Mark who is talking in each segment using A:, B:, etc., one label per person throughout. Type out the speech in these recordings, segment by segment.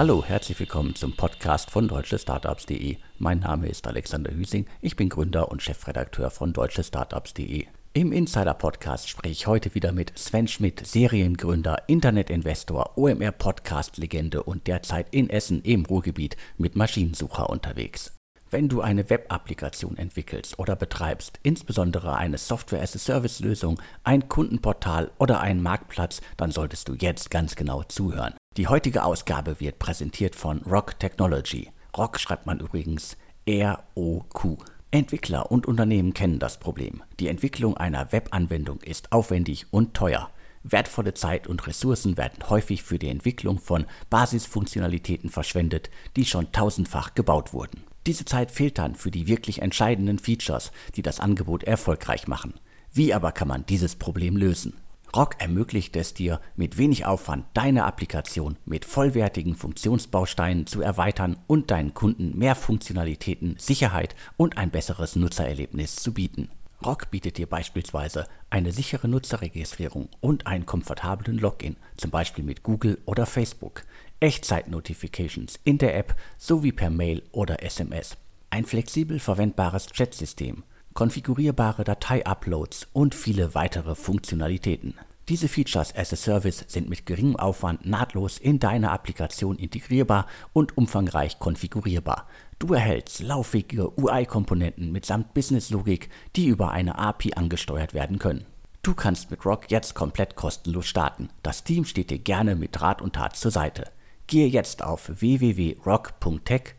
A: Hallo, herzlich willkommen zum Podcast von deutschestartups.de. Mein Name ist Alexander Hüsing, ich bin Gründer und Chefredakteur von deutschestartups.de. Im Insider Podcast spreche ich heute wieder mit Sven Schmidt, Seriengründer, Internetinvestor, OMR Podcast Legende und derzeit in Essen im Ruhrgebiet mit Maschinensucher unterwegs. Wenn du eine Web-Applikation entwickelst oder betreibst, insbesondere eine Software-as-a-Service-Lösung, ein Kundenportal oder einen Marktplatz, dann solltest du jetzt ganz genau zuhören. Die heutige Ausgabe wird präsentiert von Rock Technology. Rock schreibt man übrigens R-O-Q. Entwickler und Unternehmen kennen das Problem. Die Entwicklung einer Webanwendung ist aufwendig und teuer. Wertvolle Zeit und Ressourcen werden häufig für die Entwicklung von Basisfunktionalitäten verschwendet, die schon tausendfach gebaut wurden. Diese Zeit fehlt dann für die wirklich entscheidenden Features, die das Angebot erfolgreich machen. Wie aber kann man dieses Problem lösen? Rock ermöglicht es dir, mit wenig Aufwand deine Applikation mit vollwertigen Funktionsbausteinen zu erweitern und deinen Kunden mehr Funktionalitäten, Sicherheit und ein besseres Nutzererlebnis zu bieten. Rock bietet dir beispielsweise eine sichere Nutzerregistrierung und einen komfortablen Login, zum Beispiel mit Google oder Facebook. Echtzeit-Notifications in der App sowie per Mail oder SMS, ein flexibel verwendbares Chatsystem, konfigurierbare Datei-Uploads und viele weitere Funktionalitäten. Diese Features as a Service sind mit geringem Aufwand nahtlos in deine Applikation integrierbar und umfangreich konfigurierbar. Du erhältst lauffähige UI-Komponenten mitsamt Business-Logik, die über eine API angesteuert werden können. Du kannst mit Rock jetzt komplett kostenlos starten. Das Team steht dir gerne mit Rat und Tat zur Seite. Gehe jetzt auf www.rock.tech,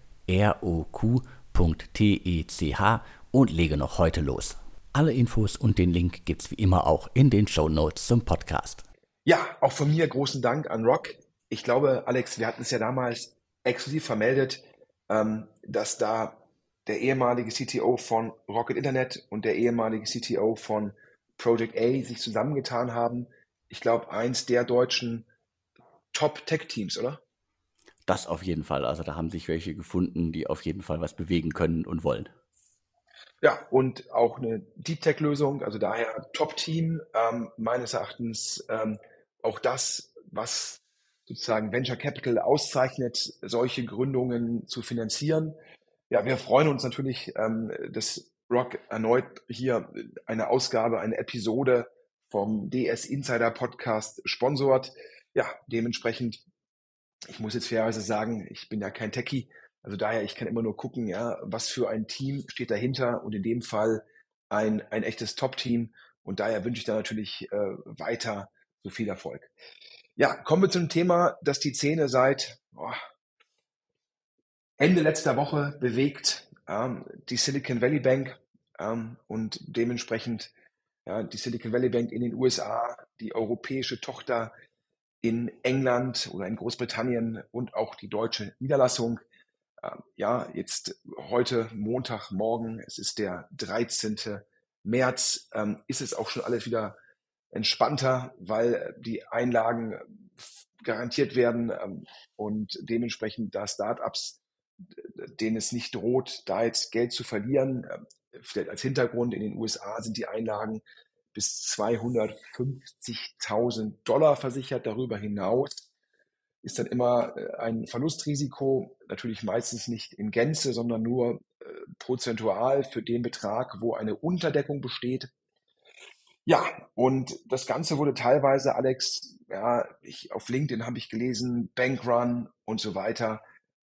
A: und lege noch heute los. Alle Infos und den Link gibt's wie immer auch in den Show Notes zum Podcast.
B: Ja, auch von mir großen Dank an Rock. Ich glaube, Alex, wir hatten es ja damals exklusiv vermeldet, ähm, dass da der ehemalige CTO von Rocket Internet und der ehemalige CTO von Project A sich zusammengetan haben. Ich glaube, eins der deutschen Top-Tech-Teams, oder?
A: Das auf jeden Fall. Also da haben sich welche gefunden, die auf jeden Fall was bewegen können und wollen.
B: Ja, und auch eine Deep Tech-Lösung, also daher Top-Team, ähm, meines Erachtens ähm, auch das, was sozusagen Venture Capital auszeichnet, solche Gründungen zu finanzieren. Ja, wir freuen uns natürlich, ähm, dass Rock erneut hier eine Ausgabe, eine Episode vom DS Insider Podcast sponsort. Ja, dementsprechend ich muss jetzt fairerweise sagen, ich bin ja kein Techie, also daher, ich kann immer nur gucken, ja, was für ein Team steht dahinter und in dem Fall ein, ein echtes Top-Team. Und daher wünsche ich da natürlich äh, weiter so viel Erfolg. Ja, kommen wir zum Thema, das die Szene seit oh, Ende letzter Woche bewegt. Ähm, die Silicon Valley Bank ähm, und dementsprechend ja, die Silicon Valley Bank in den USA, die europäische Tochter in England oder in Großbritannien und auch die deutsche Niederlassung. Ähm, ja, jetzt heute Montag, morgen, es ist der 13. März, ähm, ist es auch schon alles wieder entspannter, weil die Einlagen garantiert werden ähm, und dementsprechend da Startups, denen es nicht droht, da jetzt Geld zu verlieren. Vielleicht als Hintergrund, in den USA sind die Einlagen bis 250.000 Dollar versichert. Darüber hinaus ist dann immer äh, ein Verlustrisiko, natürlich meistens nicht in Gänze, sondern nur äh, prozentual für den Betrag, wo eine Unterdeckung besteht. Ja, und das Ganze wurde teilweise, Alex, ja, ich, auf LinkedIn habe ich gelesen, Bankrun und so weiter.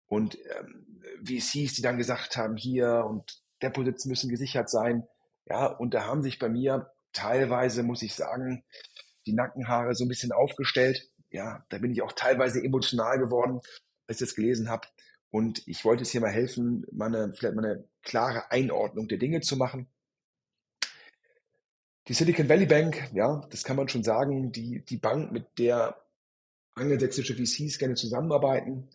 B: Und ähm, VCs, die dann gesagt haben, hier und Deposits müssen gesichert sein. Ja, und da haben sich bei mir teilweise, muss ich sagen, die Nackenhaare so ein bisschen aufgestellt. Ja, da bin ich auch teilweise emotional geworden, als ich das gelesen habe. Und ich wollte es hier mal helfen, meine, vielleicht mal eine klare Einordnung der Dinge zu machen. Die Silicon Valley Bank, ja, das kann man schon sagen, die, die Bank, mit der angelsächsische VCs gerne zusammenarbeiten,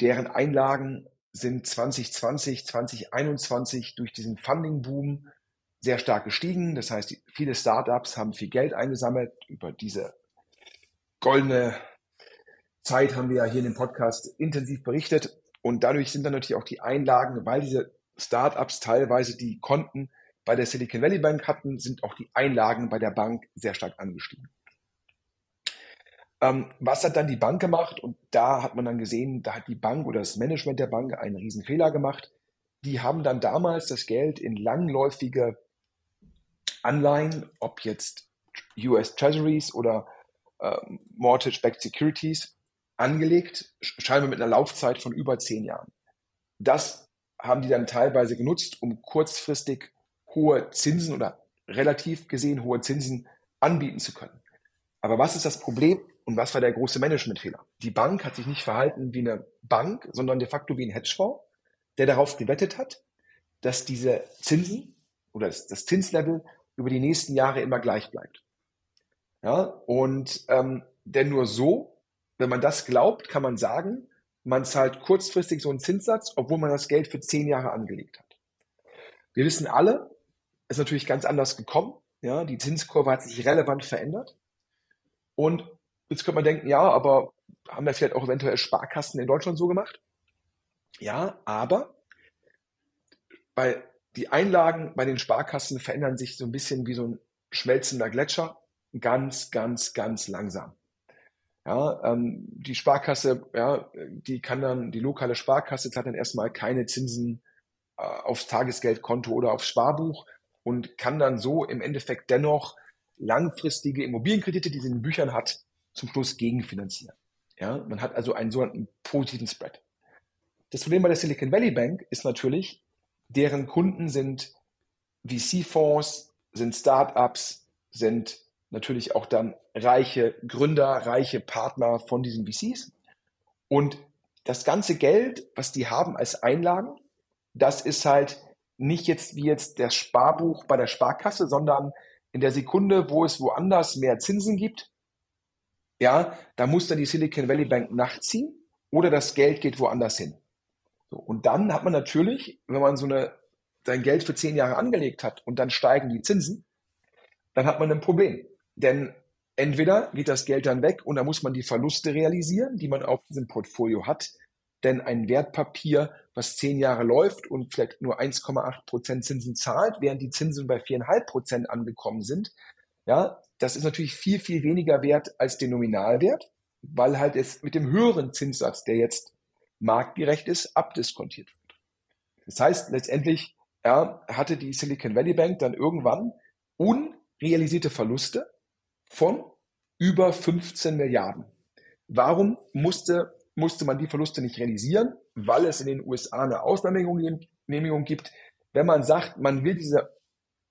B: deren Einlagen sind 2020, 2021 durch diesen Funding-Boom sehr stark gestiegen. Das heißt, viele Startups haben viel Geld eingesammelt. Über diese goldene Zeit haben wir ja hier in dem Podcast intensiv berichtet. Und dadurch sind dann natürlich auch die Einlagen, weil diese Startups teilweise die Konten bei der Silicon Valley Bank hatten, sind auch die Einlagen bei der Bank sehr stark angestiegen. Ähm, was hat dann die Bank gemacht? Und da hat man dann gesehen, da hat die Bank oder das Management der Bank einen riesen Fehler gemacht. Die haben dann damals das Geld in langläufige Anleihen, ob jetzt US Treasuries oder äh, Mortgage-Backed Securities, angelegt, scheinbar mit einer Laufzeit von über zehn Jahren. Das haben die dann teilweise genutzt, um kurzfristig hohe Zinsen oder relativ gesehen hohe Zinsen anbieten zu können. Aber was ist das Problem und was war der große Managementfehler? Die Bank hat sich nicht verhalten wie eine Bank, sondern de facto wie ein Hedgefonds, der darauf gewettet hat, dass diese Zinsen oder das, das Zinslevel über die nächsten Jahre immer gleich bleibt. Ja, und ähm, denn nur so, wenn man das glaubt, kann man sagen, man zahlt kurzfristig so einen Zinssatz, obwohl man das Geld für zehn Jahre angelegt hat. Wir wissen alle, ist natürlich ganz anders gekommen. Ja, die Zinskurve hat sich relevant verändert. Und jetzt könnte man denken, ja, aber haben das vielleicht auch eventuell Sparkassen in Deutschland so gemacht? Ja, aber bei die Einlagen bei den Sparkassen verändern sich so ein bisschen wie so ein schmelzender Gletscher, ganz, ganz, ganz langsam. Ja, ähm, die Sparkasse, ja, die kann dann, die lokale Sparkasse zahlt dann erstmal keine Zinsen äh, aufs Tagesgeldkonto oder aufs Sparbuch und kann dann so im Endeffekt dennoch langfristige Immobilienkredite, die sie in den Büchern hat, zum Schluss gegenfinanzieren. Ja, man hat also einen sogenannten positiven Spread. Das Problem bei der Silicon Valley Bank ist natürlich, deren Kunden sind VC-Fonds, sind Startups, sind natürlich auch dann reiche Gründer, reiche Partner von diesen VCs. Und das ganze Geld, was die haben als Einlagen, das ist halt nicht jetzt wie jetzt das Sparbuch bei der Sparkasse, sondern in der Sekunde, wo es woanders mehr Zinsen gibt, ja, da muss dann die Silicon Valley Bank nachziehen oder das Geld geht woanders hin. So, und dann hat man natürlich, wenn man so eine, sein Geld für zehn Jahre angelegt hat und dann steigen die Zinsen, dann hat man ein Problem. Denn entweder geht das Geld dann weg und da muss man die Verluste realisieren, die man auf diesem Portfolio hat. Denn ein Wertpapier, was zehn Jahre läuft und vielleicht nur 1,8 Prozent Zinsen zahlt, während die Zinsen bei 4,5 Prozent angekommen sind, ja, das ist natürlich viel, viel weniger wert als der Nominalwert, weil halt es mit dem höheren Zinssatz, der jetzt marktgerecht ist, abdiskontiert wird. Das heißt, letztendlich ja, hatte die Silicon Valley Bank dann irgendwann unrealisierte Verluste von über 15 Milliarden. Warum musste, musste man die Verluste nicht realisieren? Weil es in den USA eine Ausnahmegenehmigung gibt. Wenn man sagt, man will diese,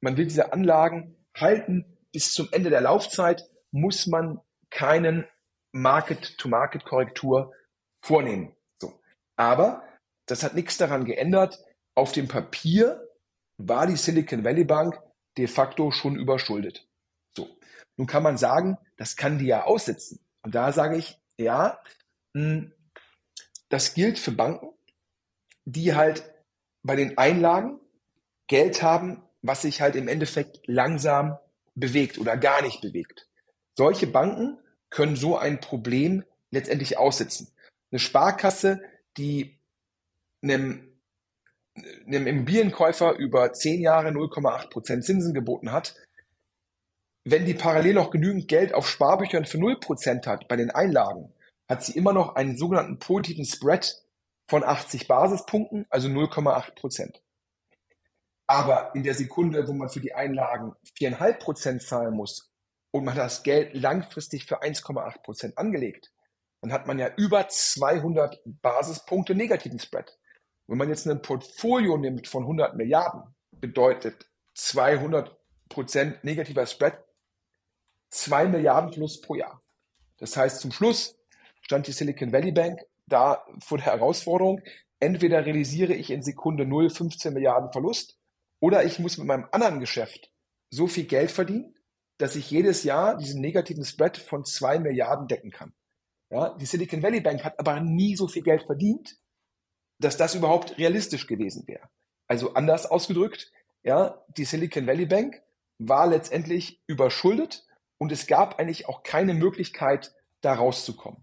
B: man will diese Anlagen halten bis zum Ende der Laufzeit, muss man keinen Market-to-Market-Korrektur vornehmen. So. Aber das hat nichts daran geändert. Auf dem Papier war die Silicon Valley Bank de facto schon überschuldet. Nun kann man sagen, das kann die ja aussitzen. Und da sage ich, ja, hm, das gilt für Banken, die halt bei den Einlagen Geld haben, was sich halt im Endeffekt langsam bewegt oder gar nicht bewegt. Solche Banken können so ein Problem letztendlich aussitzen. Eine Sparkasse, die einem, einem Immobilienkäufer über zehn Jahre 0,8 Prozent Zinsen geboten hat, wenn die parallel noch genügend Geld auf Sparbüchern für 0% hat bei den Einlagen, hat sie immer noch einen sogenannten positiven Spread von 80 Basispunkten, also 0,8%. Aber in der Sekunde, wo man für die Einlagen 4,5% zahlen muss und man das Geld langfristig für 1,8% angelegt, dann hat man ja über 200 Basispunkte negativen Spread. Wenn man jetzt ein Portfolio nimmt von 100 Milliarden, bedeutet 200% negativer Spread 2 Milliarden Plus pro Jahr. Das heißt, zum Schluss stand die Silicon Valley Bank da vor der Herausforderung, entweder realisiere ich in Sekunde 0 15 Milliarden Verlust oder ich muss mit meinem anderen Geschäft so viel Geld verdienen, dass ich jedes Jahr diesen negativen Spread von 2 Milliarden decken kann. Ja, die Silicon Valley Bank hat aber nie so viel Geld verdient, dass das überhaupt realistisch gewesen wäre. Also anders ausgedrückt, ja, die Silicon Valley Bank war letztendlich überschuldet und es gab eigentlich auch keine Möglichkeit, da rauszukommen.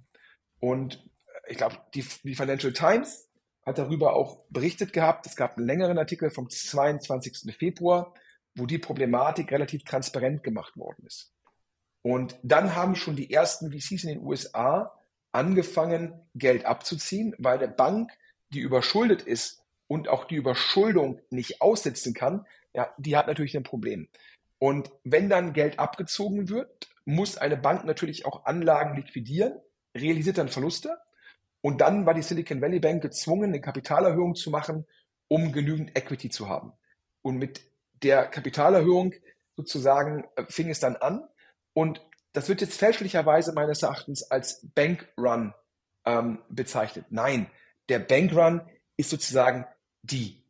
B: Und ich glaube, die, die Financial Times hat darüber auch berichtet gehabt. Es gab einen längeren Artikel vom 22. Februar, wo die Problematik relativ transparent gemacht worden ist. Und dann haben schon die ersten VCs in den USA angefangen, Geld abzuziehen, weil eine Bank, die überschuldet ist und auch die Überschuldung nicht aussitzen kann, ja, die hat natürlich ein Problem. Und wenn dann Geld abgezogen wird, muss eine Bank natürlich auch Anlagen liquidieren, realisiert dann Verluste. Und dann war die Silicon Valley Bank gezwungen, eine Kapitalerhöhung zu machen, um genügend Equity zu haben. Und mit der Kapitalerhöhung sozusagen äh, fing es dann an. Und das wird jetzt fälschlicherweise meines Erachtens als Bankrun ähm, bezeichnet. Nein, der Bankrun ist sozusagen die,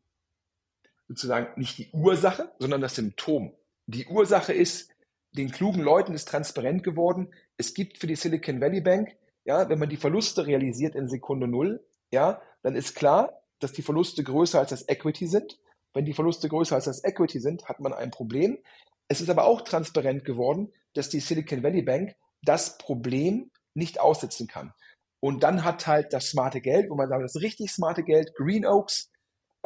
B: sozusagen nicht die Ursache, sondern das Symptom. Die Ursache ist, den klugen Leuten ist transparent geworden, es gibt für die Silicon Valley Bank, ja, wenn man die Verluste realisiert in Sekunde Null, ja, dann ist klar, dass die Verluste größer als das Equity sind. Wenn die Verluste größer als das Equity sind, hat man ein Problem. Es ist aber auch transparent geworden, dass die Silicon Valley Bank das Problem nicht aussitzen kann. Und dann hat halt das smarte Geld, wo man sagt, das richtig smarte Geld, Green Oaks,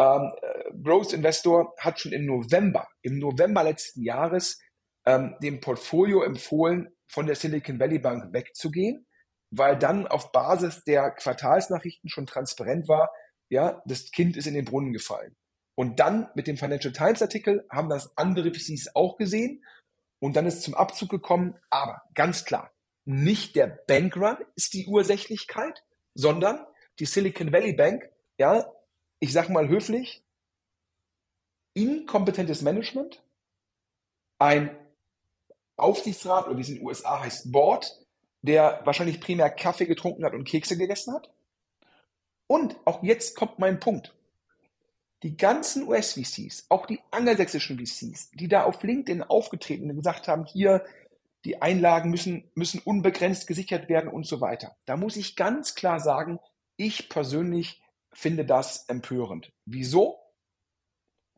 B: ähm, äh, Growth Investor hat schon im November, im November letzten Jahres ähm, dem Portfolio empfohlen, von der Silicon Valley Bank wegzugehen, weil dann auf Basis der Quartalsnachrichten schon transparent war, ja, das Kind ist in den Brunnen gefallen. Und dann mit dem Financial Times Artikel haben das andere VCs auch gesehen und dann ist zum Abzug gekommen. Aber ganz klar, nicht der Bankrun ist die Ursächlichkeit, sondern die Silicon Valley Bank, ja, ich sag mal höflich, inkompetentes Management, ein Aufsichtsrat oder wie es in den USA heißt, Board, der wahrscheinlich primär Kaffee getrunken hat und Kekse gegessen hat. Und auch jetzt kommt mein Punkt. Die ganzen US-VCs, auch die angelsächsischen VCs, die da auf LinkedIn aufgetreten und gesagt haben, hier, die Einlagen müssen, müssen unbegrenzt gesichert werden und so weiter. Da muss ich ganz klar sagen, ich persönlich finde das empörend. Wieso?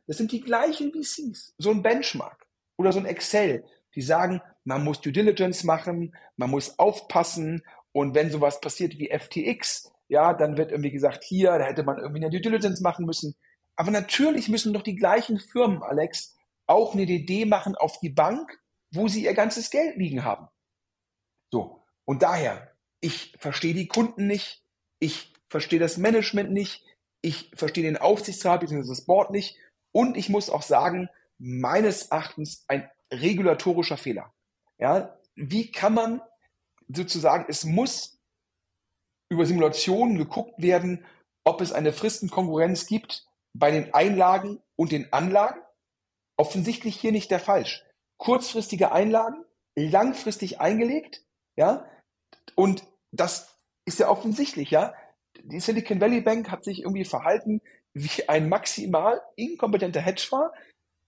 B: Das sind die gleichen VCs, so ein Benchmark oder so ein Excel, die sagen, man muss Due Diligence machen, man muss aufpassen und wenn sowas passiert wie FTX, ja, dann wird irgendwie gesagt, hier, da hätte man irgendwie eine Due Diligence machen müssen. Aber natürlich müssen doch die gleichen Firmen, Alex, auch eine DD machen auf die Bank, wo sie ihr ganzes Geld liegen haben. So. Und daher, ich verstehe die Kunden nicht, ich verstehe das Management nicht, ich verstehe den Aufsichtsrat bzw. das Board nicht und ich muss auch sagen, meines Erachtens ein regulatorischer Fehler. Ja, wie kann man sozusagen, es muss über Simulationen geguckt werden, ob es eine Fristenkonkurrenz gibt bei den Einlagen und den Anlagen. Offensichtlich hier nicht der Falsch. Kurzfristige Einlagen, langfristig eingelegt, ja, und das ist ja offensichtlich, ja. Die Silicon Valley Bank hat sich irgendwie verhalten wie ein maximal inkompetenter Hedgefonds,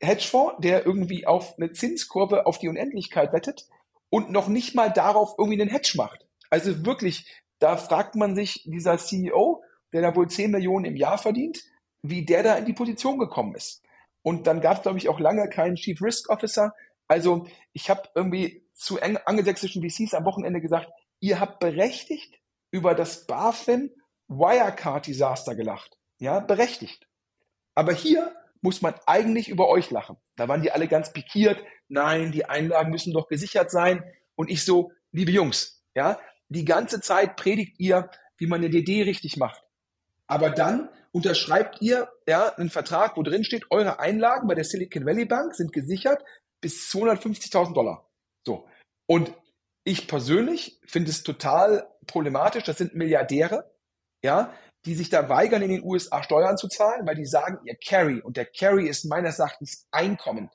B: Hedgefonds, der irgendwie auf eine Zinskurve auf die Unendlichkeit wettet und noch nicht mal darauf irgendwie einen Hedge macht. Also wirklich, da fragt man sich, dieser CEO, der da wohl 10 Millionen im Jahr verdient, wie der da in die Position gekommen ist. Und dann gab es, glaube ich, auch lange keinen Chief Risk Officer. Also ich habe irgendwie zu angelsächsischen VCs am Wochenende gesagt, ihr habt berechtigt über das BaFin Wirecard Desaster gelacht. Ja, berechtigt. Aber hier muss man eigentlich über euch lachen. Da waren die alle ganz pikiert. Nein, die Einlagen müssen doch gesichert sein. Und ich so, liebe Jungs, ja, die ganze Zeit predigt ihr, wie man eine DD richtig macht. Aber dann unterschreibt ihr ja einen Vertrag, wo drin steht, eure Einlagen bei der Silicon Valley Bank sind gesichert bis 250.000 Dollar. So. Und ich persönlich finde es total problematisch. Das sind Milliardäre, ja, die sich da weigern, in den USA Steuern zu zahlen, weil die sagen, ihr Carry, und der Carry ist meines Erachtens Einkommen,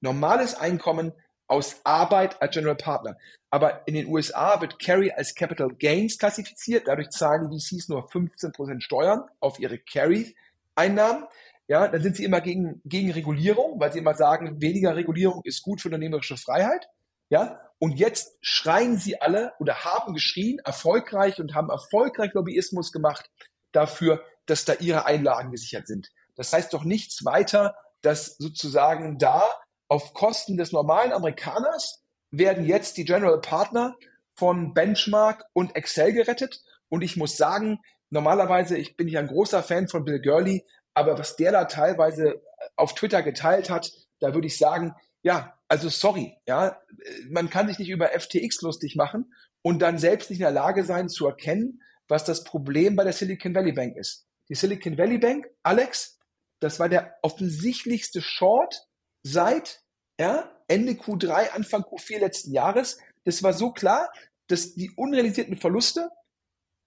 B: normales Einkommen aus Arbeit als General Partner. Aber in den USA wird Carry als Capital Gains klassifiziert, dadurch zahlen die VCs nur 15% Steuern auf ihre Carry-Einnahmen. Ja, dann sind sie immer gegen, gegen Regulierung, weil sie immer sagen, weniger Regulierung ist gut für unternehmerische Freiheit. Ja, und jetzt schreien sie alle oder haben geschrien, erfolgreich und haben erfolgreich Lobbyismus gemacht dafür, dass da ihre Einlagen gesichert sind. Das heißt doch nichts weiter, dass sozusagen da auf Kosten des normalen Amerikaners werden jetzt die General Partner von Benchmark und Excel gerettet. Und ich muss sagen, normalerweise, ich bin ja ein großer Fan von Bill Gurley, aber was der da teilweise auf Twitter geteilt hat, da würde ich sagen, ja, also sorry, ja, man kann sich nicht über FTX lustig machen und dann selbst nicht in der Lage sein zu erkennen, was das Problem bei der Silicon Valley Bank ist. Die Silicon Valley Bank, Alex, das war der offensichtlichste Short seit ja, Ende Q3, Anfang Q4 letzten Jahres. Das war so klar, dass die unrealisierten Verluste,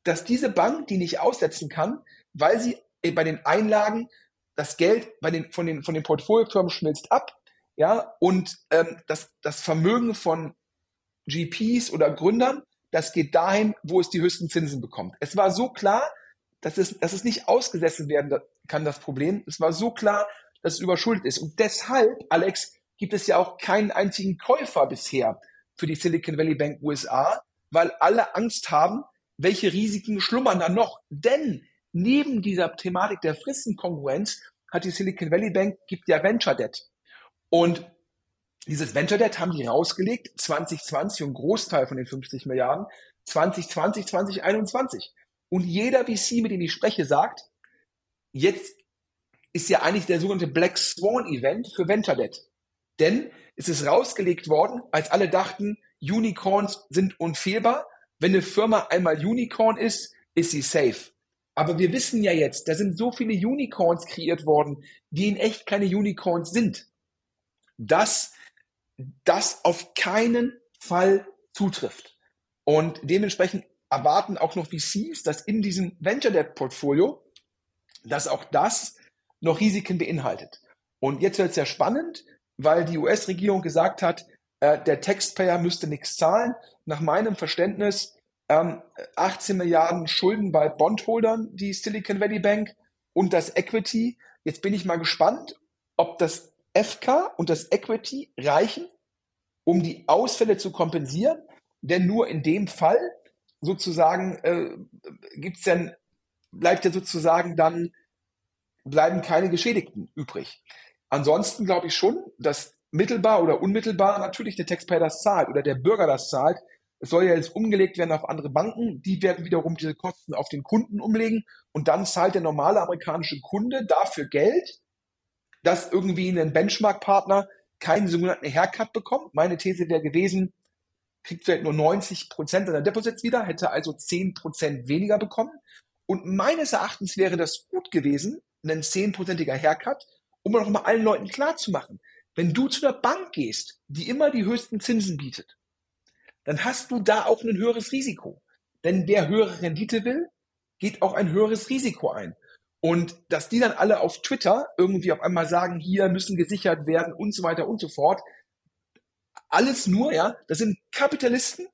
B: dass diese Bank die nicht aussetzen kann, weil sie bei den Einlagen das Geld bei den, von, den, von den Portfoliofirmen schmilzt ab, ja, und ähm, das, das Vermögen von GPs oder Gründern, das geht dahin, wo es die höchsten Zinsen bekommt. Es war so klar, dass es, dass es nicht ausgesessen werden kann, das Problem. Es war so klar, dass es überschuldet ist. Und deshalb, Alex, gibt es ja auch keinen einzigen Käufer bisher für die Silicon Valley Bank USA, weil alle Angst haben, welche Risiken schlummern da noch. Denn neben dieser Thematik der Fristenkongruenz hat die Silicon Valley Bank, gibt ja Venture Debt. Und dieses Venture Debt haben die rausgelegt, 2020 und Großteil von den 50 Milliarden, 2020, 2021. Und jeder VC, mit dem ich spreche, sagt, jetzt ist ja eigentlich der sogenannte Black Swan Event für Venture Debt. Denn es ist rausgelegt worden, als alle dachten, Unicorns sind unfehlbar. Wenn eine Firma einmal Unicorn ist, ist sie safe. Aber wir wissen ja jetzt, da sind so viele Unicorns kreiert worden, die in echt keine Unicorns sind, dass das auf keinen Fall zutrifft. Und dementsprechend erwarten auch noch VCs, dass in diesem Venture Debt Portfolio, dass auch das noch Risiken beinhaltet. Und jetzt wird es ja spannend, weil die US-Regierung gesagt hat, äh, der Taxpayer müsste nichts zahlen. Nach meinem Verständnis ähm, 18 Milliarden Schulden bei Bondholdern, die Silicon Valley Bank und das Equity. Jetzt bin ich mal gespannt, ob das FK und das Equity reichen, um die Ausfälle zu kompensieren. Denn nur in dem Fall sozusagen äh, gibt's dann, bleibt ja sozusagen dann, bleiben keine Geschädigten übrig. Ansonsten glaube ich schon, dass mittelbar oder unmittelbar natürlich der Taxpayer das zahlt oder der Bürger das zahlt, es soll ja jetzt umgelegt werden auf andere Banken. Die werden wiederum diese Kosten auf den Kunden umlegen. Und dann zahlt der normale amerikanische Kunde dafür Geld, dass irgendwie ein Benchmark-Partner keinen sogenannten Haircut bekommt. Meine These wäre gewesen, kriegt vielleicht nur 90 Prozent seiner Deposits wieder, hätte also 10 Prozent weniger bekommen. Und meines Erachtens wäre das gut gewesen, ein 10-prozentiger Haircut, um noch mal allen Leuten klarzumachen, wenn du zu einer Bank gehst, die immer die höchsten Zinsen bietet, dann hast du da auch ein höheres Risiko. Denn wer höhere Rendite will, geht auch ein höheres Risiko ein. Und dass die dann alle auf Twitter irgendwie auf einmal sagen, hier müssen gesichert werden und so weiter und so fort. Alles nur, ja, das sind Kapitalisten,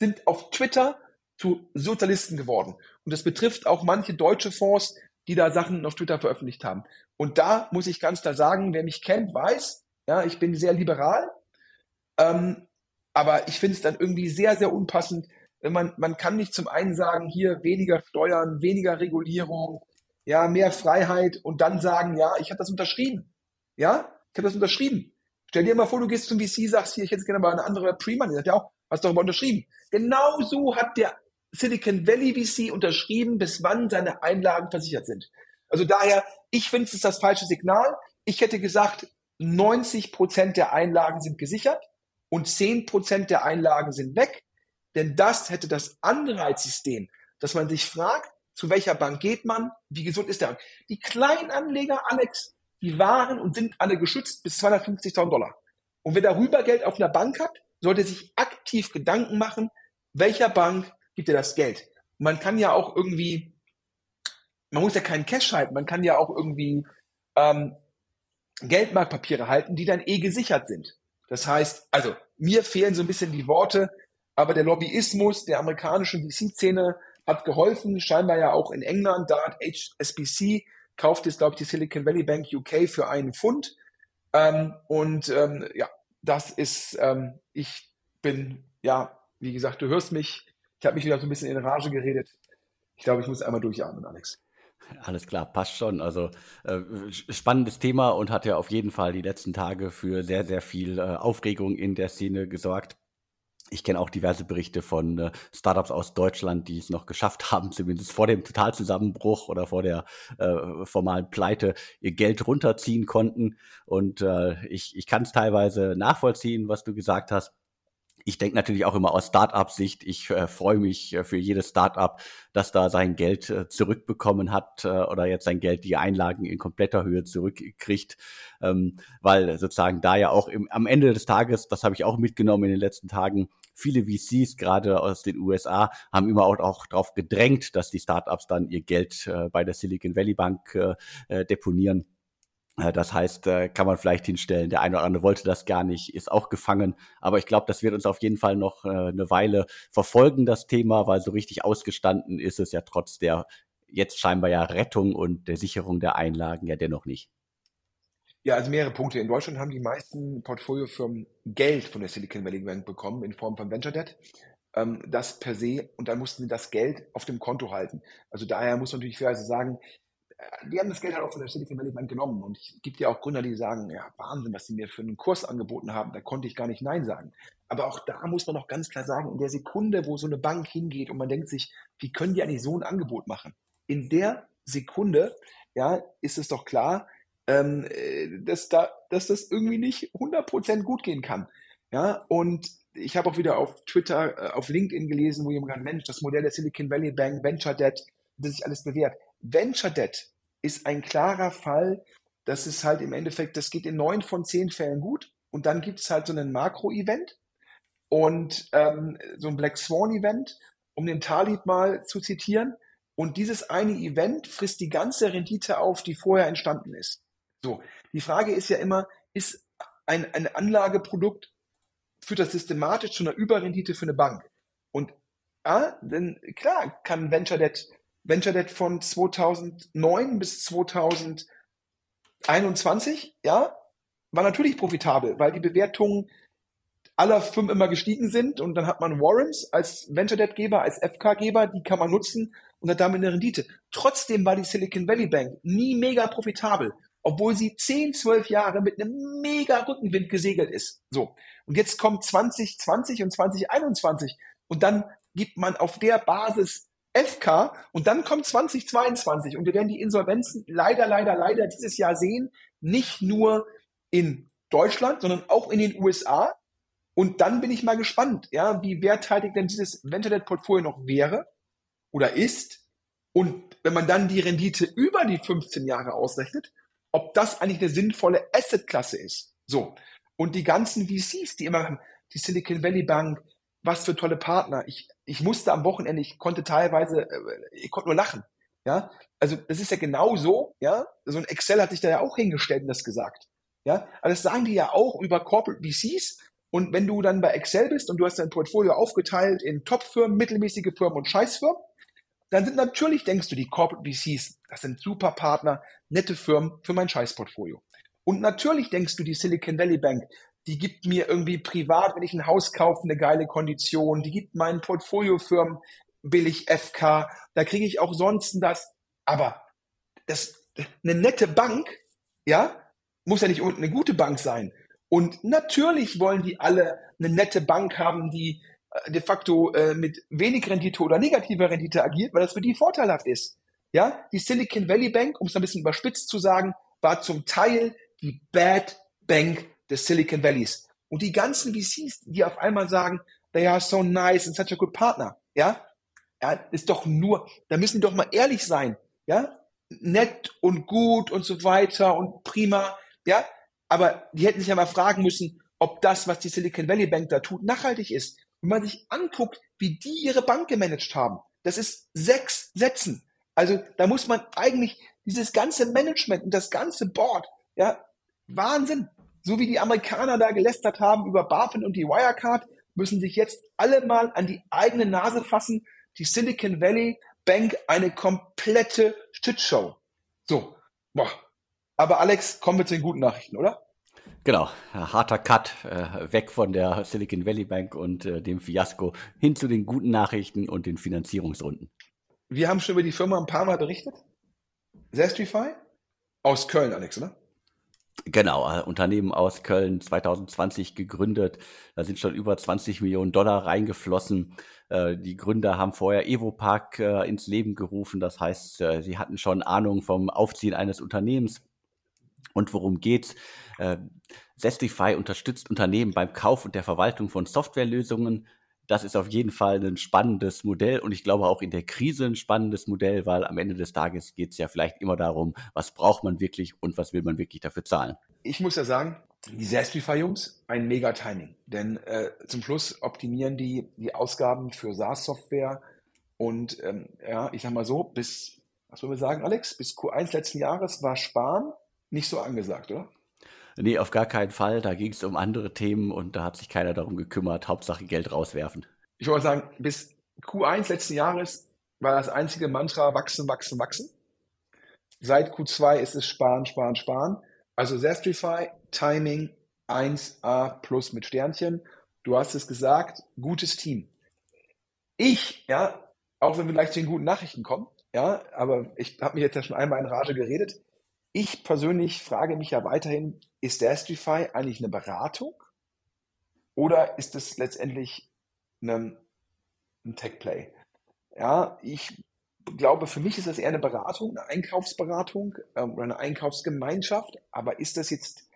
B: sind auf Twitter zu Sozialisten geworden. Und das betrifft auch manche deutsche Fonds, die da Sachen auf Twitter veröffentlicht haben. Und da muss ich ganz klar sagen, wer mich kennt, weiß, ja, ich bin sehr liberal. Ähm, aber ich finde es dann irgendwie sehr, sehr unpassend. Man, man kann nicht zum einen sagen, hier weniger Steuern, weniger Regulierung, ja, mehr Freiheit und dann sagen, ja, ich habe das unterschrieben. Ja, ich habe das unterschrieben. Stell dir mal vor, du gehst zum VC, sagst hier, ich hätte gerne mal eine andere Pre-Money. Sagt ja auch, hast darüber unterschrieben. Genau so hat der Silicon Valley VC unterschrieben, bis wann seine Einlagen versichert sind. Also daher, ich finde, es das falsche Signal. Ich hätte gesagt, 90 Prozent der Einlagen sind gesichert und 10% der Einlagen sind weg. Denn das hätte das Anreizsystem, dass man sich fragt, zu welcher Bank geht man, wie gesund ist der Bank. Die kleinen Anleger, Alex, die waren und sind alle geschützt bis 250.000 Dollar. Und wer darüber Geld auf einer Bank hat, sollte sich aktiv Gedanken machen, welcher Bank gibt dir das Geld. Man kann ja auch irgendwie, man muss ja keinen Cash halten, man kann ja auch irgendwie ähm, Geldmarktpapiere halten, die dann eh gesichert sind. Das heißt, also mir fehlen so ein bisschen die Worte, aber der Lobbyismus der amerikanischen VC-Szene hat geholfen, scheinbar ja auch in England. Da hat HSBC kauft jetzt, glaube ich, die Silicon Valley Bank UK für einen Pfund. Ähm, und ähm, ja, das ist, ähm, ich bin, ja, wie gesagt, du hörst mich, ich habe mich wieder so ein bisschen in Rage geredet. Ich glaube, ich muss einmal durchatmen, Alex.
A: Alles klar, passt schon. Also äh, spannendes Thema und hat ja auf jeden Fall die letzten Tage für sehr, sehr viel äh, Aufregung in der Szene gesorgt. Ich kenne auch diverse Berichte von äh, Startups aus Deutschland, die es noch geschafft haben, zumindest vor dem Totalzusammenbruch oder vor der äh, formalen Pleite ihr Geld runterziehen konnten. Und äh, ich, ich kann es teilweise nachvollziehen, was du gesagt hast ich denke natürlich auch immer aus Start-up-Sicht. Ich äh, freue mich äh, für jedes Start-up, das da sein Geld äh, zurückbekommen hat äh, oder jetzt sein Geld, die Einlagen in kompletter Höhe zurückkriegt, ähm, weil sozusagen da ja auch im, am Ende des Tages, das habe ich auch mitgenommen in den letzten Tagen, viele VCs, gerade aus den USA, haben immer auch, auch darauf gedrängt, dass die Startups dann ihr Geld äh, bei der Silicon Valley Bank äh, deponieren. Äh, das heißt, äh, kann man vielleicht hinstellen, der eine oder andere wollte das gar nicht, ist auch gefangen. Aber ich glaube, das wird uns auf jeden Fall noch äh, eine Weile verfolgen, das Thema, weil so richtig ausgestanden ist es ja trotz der jetzt scheinbar ja Rettung und der Sicherung der Einlagen ja dennoch nicht.
B: Ja, also mehrere Punkte. In Deutschland haben die meisten Portfoliofirmen Geld von der Silicon Valley Bank bekommen in Form von Venture Debt. Ähm, das per se und dann mussten sie das Geld auf dem Konto halten. Also daher muss man natürlich fairerweise sagen, die haben das Geld halt auch von der Silicon Valley Bank genommen. Und es gibt ja auch Gründer, die sagen, ja, Wahnsinn, was sie mir für einen Kurs angeboten haben. Da konnte ich gar nicht Nein sagen. Aber auch da muss man noch ganz klar sagen, in der Sekunde, wo so eine Bank hingeht und man denkt sich, wie können die eigentlich so ein Angebot machen? In der Sekunde, ja, ist es doch klar, ähm, äh, dass, da, dass das irgendwie nicht 100% gut gehen kann. Ja, und ich habe auch wieder auf Twitter, äh, auf LinkedIn gelesen, wo jemand gesagt, Mensch, das Modell der Silicon Valley Bank, Venture Debt, das sich alles bewährt. Venture Debt ist ein klarer Fall, das ist halt im Endeffekt, das geht in neun von zehn Fällen gut und dann gibt es halt so einen Makro-Event und ähm, so ein Black Swan-Event, um den Talib mal zu zitieren. Und dieses eine Event frisst die ganze Rendite auf, die vorher entstanden ist. So, die Frage ist ja immer, ist ein, ein Anlageprodukt, führt das systematisch zu einer Überrendite für eine Bank? Und ja, denn klar kann Venture Debt Venture Debt von 2009 bis 2021, ja, war natürlich profitabel, weil die Bewertungen aller Firmen immer gestiegen sind und dann hat man Warrants als Venture Debt Geber, als FK Geber, die kann man nutzen und hat damit eine Rendite. Trotzdem war die Silicon Valley Bank nie mega profitabel, obwohl sie 10, 12 Jahre mit einem mega Rückenwind gesegelt ist. So. Und jetzt kommt 2020 und 2021 und dann gibt man auf der Basis FK und dann kommt 2022 und wir werden die Insolvenzen leider, leider, leider dieses Jahr sehen, nicht nur in Deutschland, sondern auch in den USA. Und dann bin ich mal gespannt, ja, wie werthaltig denn dieses Venture-Debt-Portfolio noch wäre oder ist. Und wenn man dann die Rendite über die 15 Jahre ausrechnet, ob das eigentlich eine sinnvolle Asset-Klasse ist. So. Und die ganzen VCs, die immer die Silicon Valley Bank, was für tolle Partner. Ich, ich musste am Wochenende, ich konnte teilweise, äh, ich konnte nur lachen. Ja, also das ist ja genau so, ja. So ein Excel hat sich da ja auch hingestellt und das gesagt. Ja, aber das sagen die ja auch über Corporate VCs. Und wenn du dann bei Excel bist und du hast dein Portfolio aufgeteilt in Top-Firmen, mittelmäßige Firmen und Scheißfirmen, dann sind natürlich, denkst du, die Corporate VCs, das sind super Partner, nette Firmen für mein Scheißportfolio. Und natürlich denkst du, die Silicon Valley Bank, die gibt mir irgendwie privat, wenn ich ein Haus kaufe, eine geile Kondition, die gibt meinen Portfoliofirmen billig FK, da kriege ich auch sonst das. Aber das, eine nette Bank, ja, muss ja nicht eine gute Bank sein. Und natürlich wollen die alle eine nette Bank haben, die äh, de facto äh, mit wenig Rendite oder negativer Rendite agiert, weil das für die vorteilhaft ist. Ja, die Silicon Valley Bank, um es ein bisschen überspitzt zu sagen, war zum Teil die Bad Bank des Silicon Valleys. Und die ganzen VCs, die auf einmal sagen, they are so nice and such a good partner, ja, ja, ist doch nur, da müssen die doch mal ehrlich sein, ja, nett und gut und so weiter und prima, ja, aber die hätten sich ja mal fragen müssen, ob das, was die Silicon Valley Bank da tut, nachhaltig ist. Wenn man sich anguckt, wie die ihre Bank gemanagt haben, das ist sechs Sätzen. Also da muss man eigentlich dieses ganze Management und das ganze Board, ja, Wahnsinn. So wie die Amerikaner da gelästert haben über BaFin und die Wirecard, müssen sich jetzt alle mal an die eigene Nase fassen. Die Silicon Valley Bank eine komplette Shitshow. So, boah. Aber Alex, kommen wir zu den guten Nachrichten, oder?
A: Genau, harter Cut äh, weg von der Silicon Valley Bank und äh, dem Fiasko hin zu den guten Nachrichten und den Finanzierungsrunden.
B: Wir haben schon über die Firma ein paar Mal berichtet. Zestrify aus Köln, Alex, oder?
A: Genau, äh, Unternehmen aus Köln 2020 gegründet. Da sind schon über 20 Millionen Dollar reingeflossen. Äh, die Gründer haben vorher Evopark äh, ins Leben gerufen. Das heißt, sie hatten schon Ahnung vom Aufziehen eines Unternehmens. Und worum geht's? Zestify unterstützt Unternehmen beim Kauf und der Verwaltung von Softwarelösungen das ist auf jeden Fall ein spannendes Modell und ich glaube auch in der Krise ein spannendes Modell, weil am Ende des Tages geht es ja vielleicht immer darum, was braucht man wirklich und was will man wirklich dafür zahlen.
B: Ich muss ja sagen, die Zestify-Jungs, ein mega Timing. Denn äh, zum Schluss optimieren die die Ausgaben für SaaS-Software und ähm, ja, ich sag mal so, bis, was wollen wir sagen, Alex, bis Q1 letzten Jahres war Sparen nicht so angesagt, oder?
A: Nee, auf gar keinen Fall. Da ging es um andere Themen und da hat sich keiner darum gekümmert. Hauptsache Geld rauswerfen.
B: Ich wollte sagen, bis Q1 letzten Jahres war das einzige Mantra wachsen, wachsen, wachsen. Seit Q2 ist es sparen, sparen, sparen. Also Zestrify, Timing 1A plus mit Sternchen. Du hast es gesagt, gutes Team. Ich, ja, auch wenn wir gleich zu den guten Nachrichten kommen, ja, aber ich habe mich jetzt ja schon einmal in Rage geredet. Ich persönlich frage mich ja weiterhin, ist Destrify eigentlich eine Beratung oder ist es letztendlich ein, ein Tech-Play? Ja, ich glaube, für mich ist das eher eine Beratung, eine Einkaufsberatung ähm, oder eine Einkaufsgemeinschaft. Aber ist das jetzt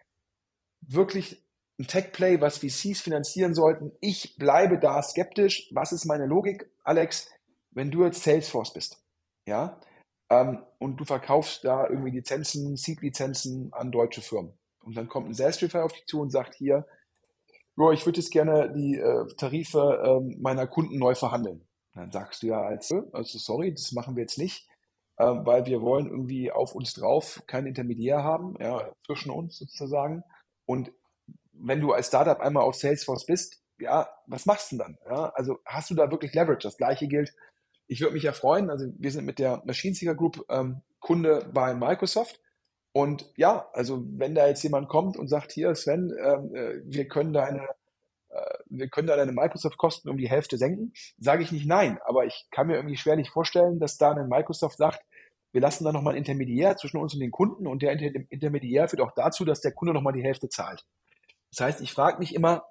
B: wirklich ein Tech-Play, was VCs finanzieren sollten? Ich bleibe da skeptisch. Was ist meine Logik, Alex? Wenn du jetzt Salesforce bist, ja, ähm, und du verkaufst da irgendwie Lizenzen, Seed-Lizenzen an deutsche Firmen. Und dann kommt ein Salesforce auf dich zu und sagt hier, Bro, ich würde jetzt gerne die äh, Tarife äh, meiner Kunden neu verhandeln. dann sagst du ja als, also sorry, das machen wir jetzt nicht, äh, weil wir wollen irgendwie auf uns drauf keinen Intermediär haben, ja, zwischen uns sozusagen. Und wenn du als Startup einmal auf Salesforce bist, ja, was machst du denn dann? Ja, also hast du da wirklich Leverage? Das gleiche gilt ich würde mich ja freuen, also wir sind mit der Machine Seeker Group ähm, Kunde bei Microsoft. Und ja, also wenn da jetzt jemand kommt und sagt, hier Sven, ähm, äh, wir können deine, äh, wir können da deine Microsoft-Kosten um die Hälfte senken, sage ich nicht nein. Aber ich kann mir irgendwie schwerlich vorstellen, dass da ein Microsoft sagt, wir lassen da nochmal ein Intermediär zwischen uns und den Kunden und der Intermediär führt auch dazu, dass der Kunde nochmal die Hälfte zahlt. Das heißt, ich frage mich immer,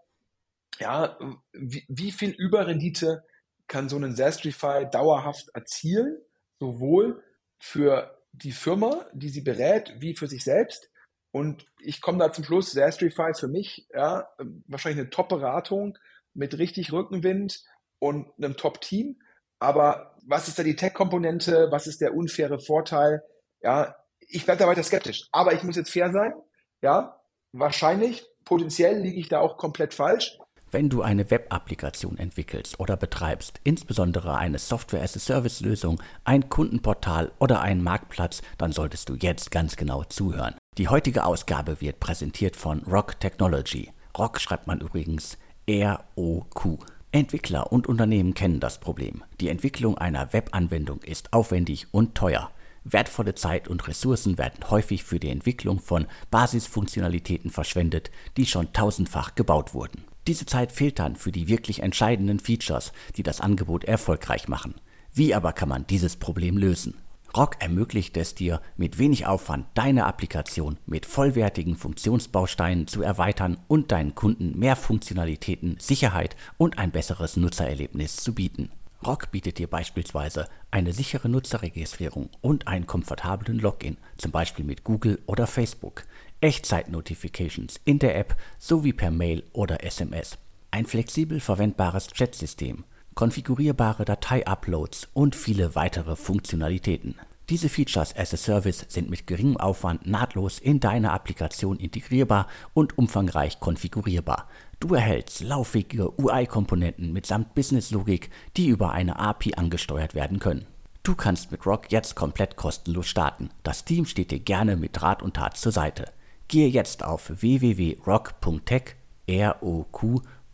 B: ja, wie, wie viel Überrendite kann so einen Zastrify dauerhaft erzielen, sowohl für die Firma, die sie berät, wie für sich selbst. Und ich komme da zum Schluss, Zastrify für mich, ja, wahrscheinlich eine Top-Beratung mit richtig Rückenwind und einem Top-Team. Aber was ist da die Tech-Komponente? Was ist der unfaire Vorteil? Ja, ich bleibe da weiter skeptisch. Aber ich muss jetzt fair sein. Ja, wahrscheinlich, potenziell liege ich da auch komplett falsch.
A: Wenn du eine Web-Applikation entwickelst oder betreibst, insbesondere eine Software-as-a-Service-Lösung, ein Kundenportal oder einen Marktplatz, dann solltest du jetzt ganz genau zuhören. Die heutige Ausgabe wird präsentiert von Rock Technology. Rock schreibt man übrigens R-O-Q. Entwickler und Unternehmen kennen das Problem. Die Entwicklung einer Webanwendung ist aufwendig und teuer. Wertvolle Zeit und Ressourcen werden häufig für die Entwicklung von Basisfunktionalitäten verschwendet, die schon tausendfach gebaut wurden. Diese Zeit fehlt dann für die wirklich entscheidenden Features, die das Angebot erfolgreich machen. Wie aber kann man dieses Problem lösen? Rock ermöglicht es dir, mit wenig Aufwand deine Applikation mit vollwertigen Funktionsbausteinen zu erweitern und deinen Kunden mehr Funktionalitäten, Sicherheit und ein besseres Nutzererlebnis zu bieten. Rock bietet dir beispielsweise eine sichere Nutzerregistrierung und einen komfortablen Login, zum Beispiel mit Google oder Facebook. Echtzeit-Notifications in der App sowie per Mail oder SMS, ein flexibel verwendbares Chatsystem, konfigurierbare Datei-Uploads und viele weitere Funktionalitäten. Diese Features as a Service sind mit geringem Aufwand nahtlos in deine Applikation integrierbar und umfangreich konfigurierbar. Du erhältst lauffähige UI-Komponenten mitsamt Business-Logik, die über eine API angesteuert werden können. Du kannst mit Rock jetzt komplett kostenlos starten. Das Team steht dir gerne mit Rat und Tat zur Seite. Gehe jetzt auf www.rock.tech, R-O-Q.T-E-C-H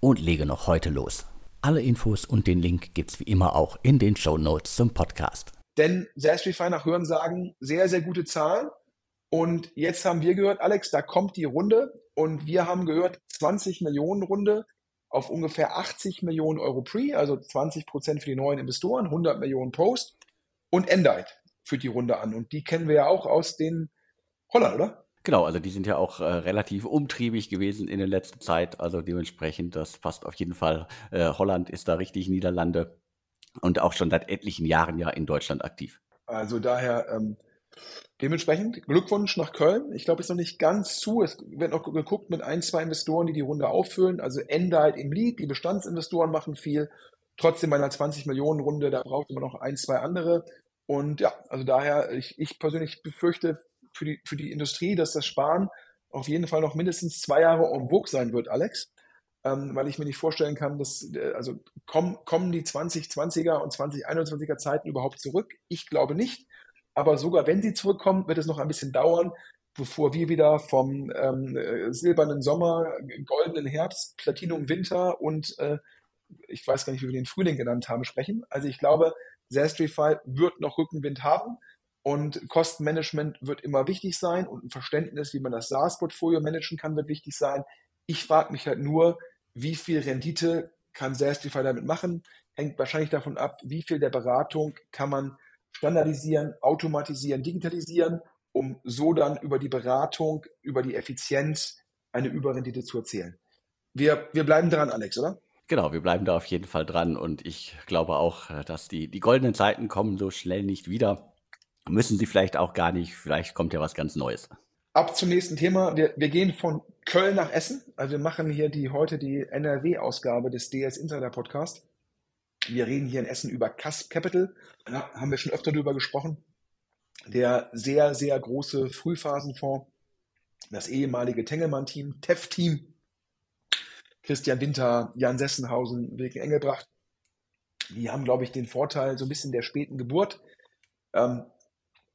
A: und lege noch heute los. Alle Infos und den Link gibt's wie immer auch in den Show Notes zum Podcast.
B: Denn Sastrify nach Hören sagen, sehr, sehr gute Zahlen. Und jetzt haben wir gehört, Alex, da kommt die Runde und wir haben gehört, 20 Millionen Runde auf ungefähr 80 Millionen Euro Pre, also 20 Prozent für die neuen Investoren, 100 Millionen Post und Endite führt die Runde an. Und die kennen wir ja auch aus den Holland, oder?
A: Genau, also die sind ja auch äh, relativ umtriebig gewesen in der letzten Zeit. Also dementsprechend, das passt auf jeden Fall. Äh, Holland ist da richtig Niederlande und auch schon seit etlichen Jahren ja in Deutschland aktiv.
B: Also daher ähm, dementsprechend Glückwunsch nach Köln. Ich glaube, es ist noch nicht ganz zu. Es wird noch geguckt mit ein, zwei Investoren, die die Runde auffüllen. Also Ende halt im Lead. Die Bestandsinvestoren machen viel. Trotzdem bei einer 20 Millionen Runde, da braucht man noch ein, zwei andere. Und ja, also daher, ich, ich persönlich befürchte für die, für die Industrie, dass das Sparen auf jeden Fall noch mindestens zwei Jahre en vogue sein wird, Alex. Ähm, weil ich mir nicht vorstellen kann, dass, äh, also kommen, kommen die 2020er und 2021er Zeiten überhaupt zurück? Ich glaube nicht. Aber sogar wenn sie zurückkommen, wird es noch ein bisschen dauern, bevor wir wieder vom ähm, äh, silbernen Sommer, goldenen Herbst, Platinum Winter und äh, ich weiß gar nicht, wie wir den Frühling genannt haben, sprechen. Also ich glaube, Zastrify wird noch Rückenwind haben. Und Kostenmanagement wird immer wichtig sein und ein Verständnis, wie man das SaaS-Portfolio managen kann, wird wichtig sein. Ich frage mich halt nur, wie viel Rendite kann SaaSify damit machen? Hängt wahrscheinlich davon ab, wie viel der Beratung kann man standardisieren, automatisieren, digitalisieren, um so dann über die Beratung, über die Effizienz eine Überrendite zu erzielen. Wir, wir bleiben dran, Alex, oder?
A: Genau, wir bleiben da auf jeden Fall dran und ich glaube auch, dass die, die goldenen Zeiten kommen so schnell nicht wieder. Müssen sie vielleicht auch gar nicht, vielleicht kommt ja was ganz Neues.
B: Ab zum nächsten Thema. Wir, wir gehen von Köln nach Essen. Also wir machen hier die, heute die NRW-Ausgabe des DS Insider Podcast. Wir reden hier in Essen über Cusp Capital. Da haben wir schon öfter drüber gesprochen. Der sehr, sehr große Frühphasenfonds, das ehemalige Tengelmann-Team, TEF-Team, Christian Winter, Jan Sessenhausen, Wilke Engelbracht. Die haben, glaube ich, den Vorteil so ein bisschen der späten Geburt. Ähm,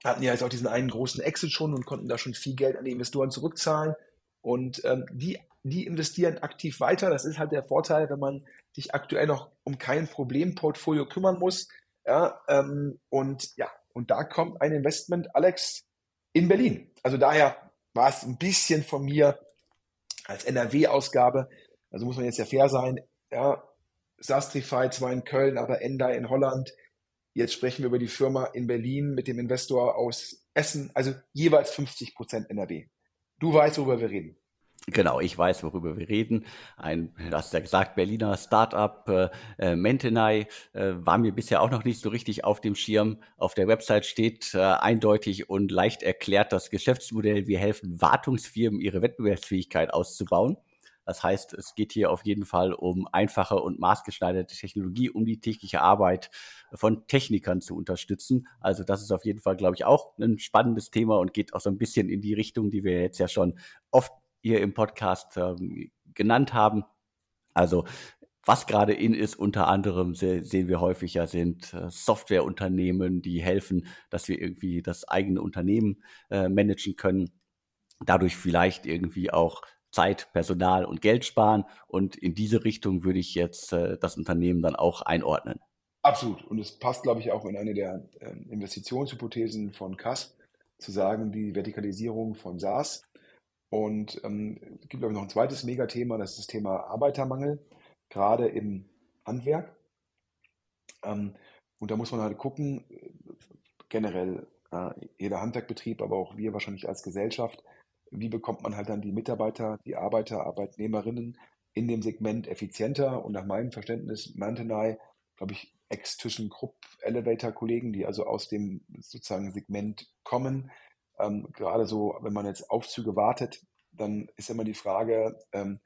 B: hatten ja jetzt auch diesen einen großen Exit schon und konnten da schon viel Geld an die Investoren zurückzahlen. Und ähm, die, die investieren aktiv weiter. Das ist halt der Vorteil, wenn man sich aktuell noch um kein Problemportfolio kümmern muss. Ja, ähm, und ja, und da kommt ein Investment, Alex, in Berlin. Also daher war es ein bisschen von mir als NRW-Ausgabe. Also muss man jetzt ja fair sein. Ja, Sastrify zwar in Köln, aber Enda in Holland. Jetzt sprechen wir über die Firma in Berlin mit dem Investor aus Essen, also jeweils 50 Prozent NRW. Du weißt, worüber wir reden.
A: Genau, ich weiß, worüber wir reden. Ein, du hast ja gesagt, Berliner Startup äh, äh, Mentenai äh, war mir bisher auch noch nicht so richtig auf dem Schirm. Auf der Website steht äh, eindeutig und leicht erklärt das Geschäftsmodell. Wir helfen Wartungsfirmen, ihre Wettbewerbsfähigkeit auszubauen. Das heißt, es geht hier auf jeden Fall um einfache und maßgeschneiderte Technologie, um die tägliche Arbeit von Technikern zu unterstützen. Also das ist auf jeden Fall, glaube ich, auch ein spannendes Thema und geht auch so ein bisschen in die Richtung, die wir jetzt ja schon oft hier im Podcast ähm, genannt haben. Also was gerade in ist, unter anderem sehen wir häufig ja, sind äh, Softwareunternehmen, die helfen, dass wir irgendwie das eigene Unternehmen äh, managen können. Dadurch vielleicht irgendwie auch Zeit, Personal und Geld sparen. Und in diese Richtung würde ich jetzt äh, das Unternehmen dann auch einordnen.
B: Absolut. Und es passt, glaube ich, auch in eine der äh, Investitionshypothesen von CAS, zu sagen, die Vertikalisierung von SaaS. Und ähm, es gibt, glaube ich, noch ein zweites Megathema, das ist das Thema Arbeitermangel, gerade im Handwerk. Ähm, und da muss man halt gucken, generell äh, jeder Handwerkbetrieb, aber auch wir wahrscheinlich als Gesellschaft, wie bekommt man halt dann die Mitarbeiter, die Arbeiter, Arbeitnehmerinnen in dem Segment effizienter und nach meinem Verständnis Mantenai, glaube ich, Ex-ThyssenKrupp Elevator-Kollegen, die also aus dem sozusagen Segment kommen. Ähm, gerade so, wenn man jetzt Aufzüge wartet, dann ist immer die Frage ähm,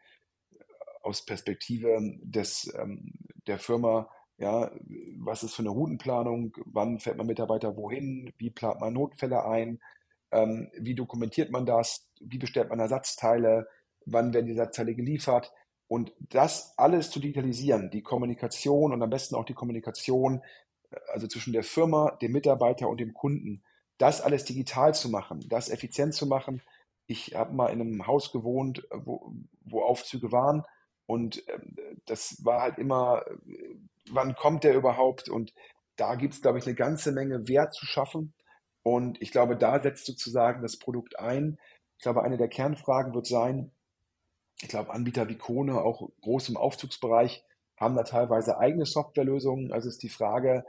B: aus Perspektive des, ähm, der Firma, ja, was ist für eine Routenplanung, wann fährt man Mitarbeiter wohin, wie plant man Notfälle ein, ähm, wie dokumentiert man das? Wie bestellt man Ersatzteile? Wann werden die Ersatzteile geliefert? Und das alles zu digitalisieren, die Kommunikation und am besten auch die Kommunikation, äh, also zwischen der Firma, dem Mitarbeiter und dem Kunden, das alles digital zu machen, das effizient zu machen. Ich habe mal in einem Haus gewohnt, äh, wo, wo Aufzüge waren und äh, das war halt immer, äh, wann kommt der überhaupt? Und da gibt es, glaube ich, eine ganze Menge Wert zu schaffen. Und ich glaube, da setzt sozusagen das Produkt ein. Ich glaube, eine der Kernfragen wird sein, ich glaube, Anbieter wie Kone, auch groß im Aufzugsbereich, haben da teilweise eigene Softwarelösungen. Also ist die Frage,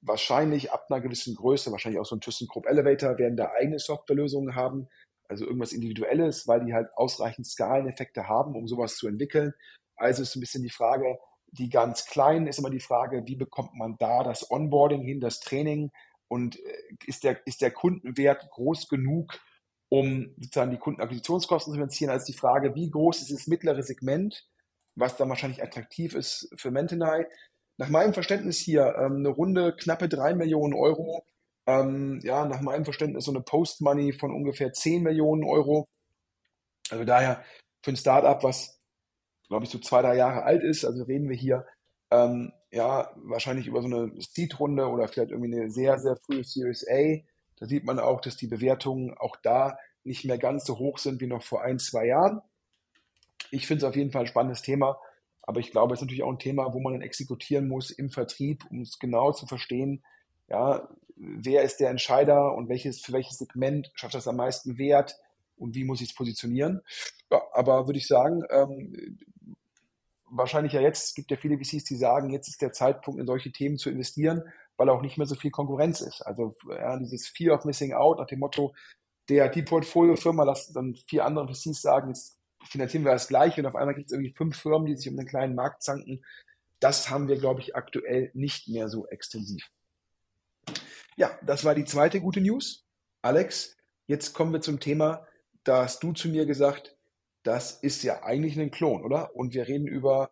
B: wahrscheinlich ab einer gewissen Größe, wahrscheinlich auch so ein ThyssenKrupp Elevator, werden da eigene Softwarelösungen haben, also irgendwas Individuelles, weil die halt ausreichend Skaleneffekte haben, um sowas zu entwickeln. Also ist ein bisschen die Frage, die ganz kleinen ist immer die Frage, wie bekommt man da das Onboarding hin, das Training und äh, ist der, ist der Kundenwert groß genug, um sozusagen die Kundenakquisitionskosten zu finanzieren, als die Frage, wie groß ist das mittlere Segment, was dann wahrscheinlich attraktiv ist für Mentenai. Nach meinem Verständnis hier ähm, eine Runde knappe drei Millionen Euro. Ähm, ja, nach meinem Verständnis so eine Post-Money von ungefähr 10 Millionen Euro. Also daher für ein Startup, was glaube ich so zwei, drei Jahre alt ist, also reden wir hier ähm, ja wahrscheinlich über so eine Seed-Runde oder vielleicht irgendwie eine sehr, sehr frühe Series A. Da sieht man auch, dass die Bewertungen auch da nicht mehr ganz so hoch sind wie noch vor ein, zwei Jahren. Ich finde es auf jeden Fall ein spannendes Thema, aber ich glaube, es ist natürlich auch ein Thema, wo man dann exekutieren muss im Vertrieb, um es genau zu verstehen, ja, wer ist der Entscheider und welches, für welches Segment schafft das am meisten Wert und wie muss ich es positionieren. Ja, aber würde ich sagen, ähm, wahrscheinlich ja jetzt, es gibt ja viele VCs, die sagen, jetzt ist der Zeitpunkt, in solche Themen zu investieren, weil auch nicht mehr so viel Konkurrenz ist. Also ja, dieses Fear of Missing Out nach dem Motto, der die Portfoliofirma, lasst dann vier andere VCs sagen, jetzt finanzieren wir das gleiche und auf einmal gibt es irgendwie fünf Firmen, die sich um den kleinen Markt zanken. Das haben wir, glaube ich, aktuell nicht mehr so extensiv. Ja, das war die zweite gute News. Alex, jetzt kommen wir zum Thema, da hast du zu mir gesagt, das ist ja eigentlich ein Klon, oder? Und wir reden über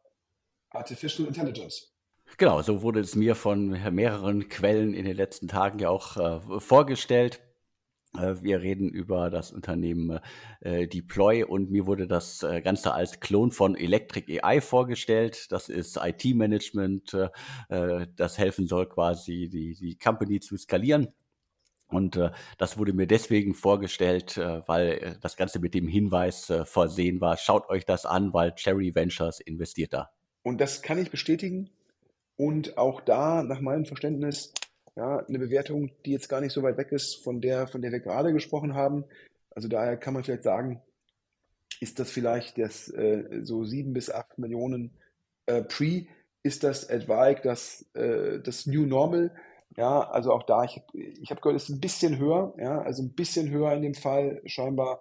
B: Artificial Intelligence.
A: Genau, so wurde es mir von mehreren Quellen in den letzten Tagen ja auch äh, vorgestellt. Äh, wir reden über das Unternehmen äh, Deploy und mir wurde das äh, Ganze als Klon von Electric AI vorgestellt. Das ist IT-Management, äh, das helfen soll, quasi die, die Company zu skalieren. Und äh, das wurde mir deswegen vorgestellt, äh, weil das Ganze mit dem Hinweis versehen war, schaut euch das an, weil Cherry Ventures investiert da.
B: Und das kann ich bestätigen. Und auch da, nach meinem Verständnis, ja, eine Bewertung, die jetzt gar nicht so weit weg ist von der, von der wir gerade gesprochen haben. Also daher kann man vielleicht sagen, ist das vielleicht das äh, so sieben bis acht Millionen äh, Pre, ist das Advike, das, äh, das New Normal? Ja, also auch da, ich, ich habe gehört, es ist ein bisschen höher, ja, also ein bisschen höher in dem Fall, scheinbar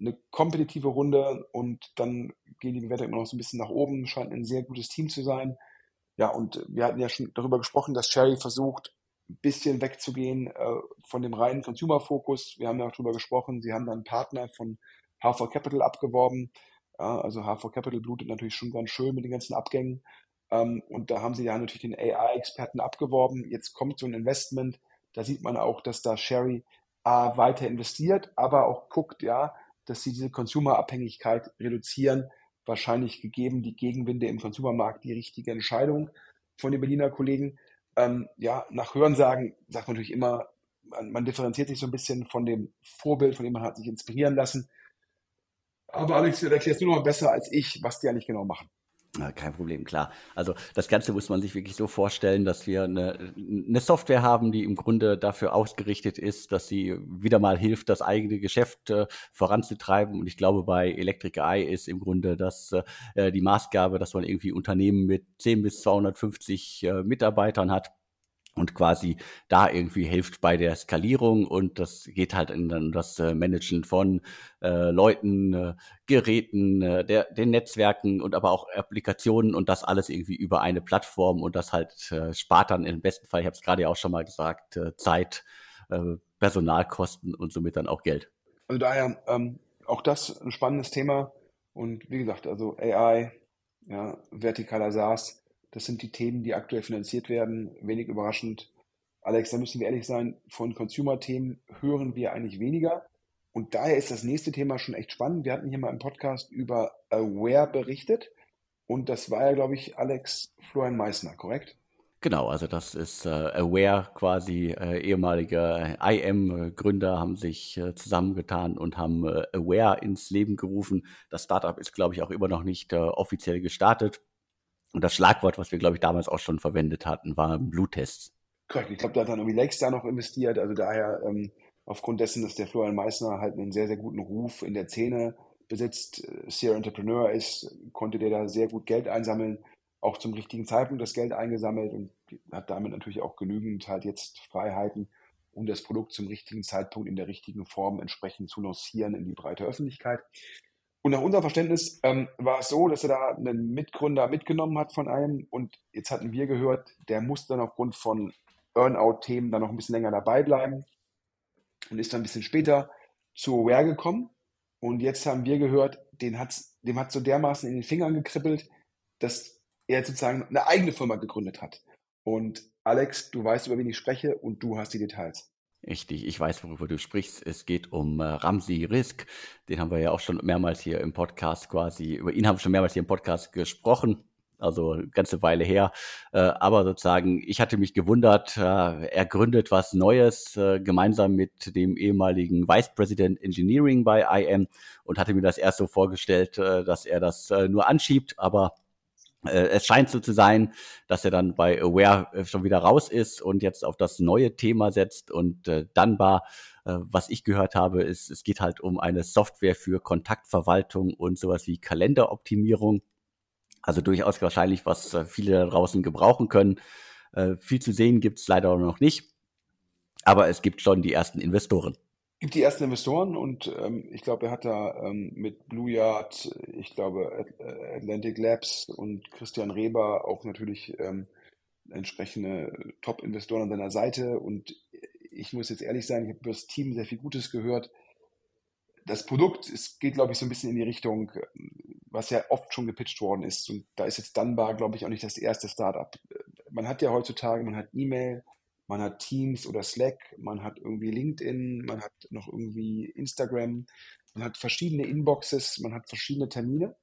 B: eine kompetitive Runde und dann gehen die Bewertungen immer noch so ein bisschen nach oben, scheint ein sehr gutes Team zu sein. Ja, und wir hatten ja schon darüber gesprochen, dass Sherry versucht, ein bisschen wegzugehen äh, von dem reinen Consumer-Fokus. Wir haben ja auch darüber gesprochen, sie haben dann einen Partner von H4 Capital abgeworben. Ja, also H4 Capital blutet natürlich schon ganz schön mit den ganzen Abgängen. Ähm, und da haben sie ja natürlich den AI-Experten abgeworben. Jetzt kommt so ein Investment. Da sieht man auch, dass da Sherry A weiter investiert, aber auch guckt, ja, dass sie diese Consumer-Abhängigkeit reduzieren. Wahrscheinlich gegeben die Gegenwinde im Consumermarkt die richtige Entscheidung von den Berliner Kollegen ähm, ja, nach Hörensagen sagt man natürlich immer, man, man, differenziert sich so ein bisschen von dem Vorbild, von dem man hat sich inspirieren lassen. Aber Alex, erklärst du noch besser als ich, was die eigentlich genau machen.
A: Kein Problem, klar. Also das Ganze muss man sich wirklich so vorstellen, dass wir eine, eine, Software haben, die im Grunde dafür ausgerichtet ist, dass sie wieder mal hilft, das eigene Geschäft äh, voranzutreiben. Und ich glaube, bei Electric Eye ist im Grunde das äh, die Maßgabe, dass man irgendwie Unternehmen mit 10 bis 250 äh, Mitarbeitern hat und quasi da irgendwie hilft bei der Skalierung und das geht halt in das äh, Managen von äh, Leuten, äh, Geräten, äh, der, den Netzwerken und aber auch Applikationen und das alles irgendwie über eine Plattform und das halt äh, spart dann im besten Fall, ich habe es gerade ja auch schon mal gesagt, äh, Zeit, äh, Personalkosten und somit dann auch Geld.
B: Also daher ähm, auch das ein spannendes Thema und wie gesagt, also AI, ja, vertikaler SaaS, das sind die Themen, die aktuell finanziert werden. Wenig überraschend. Alex, da müssen wir ehrlich sein, von Consumer-Themen hören wir eigentlich weniger. Und daher ist das nächste Thema schon echt spannend. Wir hatten hier mal im Podcast über Aware berichtet. Und das war ja, glaube ich, Alex Florian Meissner, korrekt?
A: Genau, also das ist äh, Aware quasi, äh, ehemalige IM-Gründer haben sich äh, zusammengetan und haben äh, Aware ins Leben gerufen. Das Startup ist, glaube ich, auch immer noch nicht äh, offiziell gestartet. Und das Schlagwort, was wir, glaube ich, damals auch schon verwendet hatten, war Bluttests.
B: Korrekt, ich glaube, da hat dann irgendwie Lakestar noch investiert. Also daher, ähm, aufgrund dessen, dass der Florian Meissner halt einen sehr, sehr guten Ruf in der Szene besitzt, äh, Serial Entrepreneur ist, konnte der da sehr gut Geld einsammeln. auch zum richtigen Zeitpunkt das Geld eingesammelt und hat damit natürlich auch genügend halt jetzt Freiheiten, um das Produkt zum richtigen Zeitpunkt in der richtigen Form entsprechend zu lancieren in die breite Öffentlichkeit. Und nach unserem Verständnis ähm, war es so, dass er da einen Mitgründer mitgenommen hat von einem und jetzt hatten wir gehört, der musste dann aufgrund von Earnout-Themen dann noch ein bisschen länger dabei bleiben und ist dann ein bisschen später zu Aware gekommen. Und jetzt haben wir gehört, den hat's, dem hat so dermaßen in den Fingern gekribbelt, dass er sozusagen eine eigene Firma gegründet hat. Und Alex, du weißt, über wen ich spreche und du hast die Details.
A: Richtig, ich weiß, worüber du sprichst. Es geht um äh, Ramsi Risk. Den haben wir ja auch schon mehrmals hier im Podcast quasi, über ihn haben wir schon mehrmals hier im Podcast gesprochen. Also eine ganze Weile her. Äh, aber sozusagen, ich hatte mich gewundert, äh, er gründet was Neues äh, gemeinsam mit dem ehemaligen Vice President Engineering bei IM und hatte mir das erst so vorgestellt, äh, dass er das äh, nur anschiebt, aber es scheint so zu sein, dass er dann bei Aware äh, schon wieder raus ist und jetzt auf das neue Thema setzt und äh, Dunbar, äh, was ich gehört habe, ist, es geht halt um eine Software für Kontaktverwaltung und sowas wie Kalenderoptimierung. Also durchaus wahrscheinlich, was äh, viele da draußen gebrauchen können. Äh, viel zu sehen gibt's leider noch nicht, aber es gibt schon die ersten Investoren
B: gibt die ersten Investoren und ähm, ich glaube, er hat da ähm, mit Blue Yard, ich glaube äh, Atlantic Labs und Christian Reber auch natürlich ähm, entsprechende Top-Investoren an seiner Seite und ich muss jetzt ehrlich sein, ich habe über das Team sehr viel Gutes gehört. Das Produkt, es geht, glaube ich, so ein bisschen in die Richtung, was ja oft schon gepitcht worden ist. Und da ist jetzt Dunbar, glaube ich, auch nicht das erste Startup. Man hat ja heutzutage, man hat E-Mail, man hat Teams oder Slack, man hat irgendwie LinkedIn, man hat noch irgendwie Instagram, man hat verschiedene Inboxes, man hat verschiedene Termine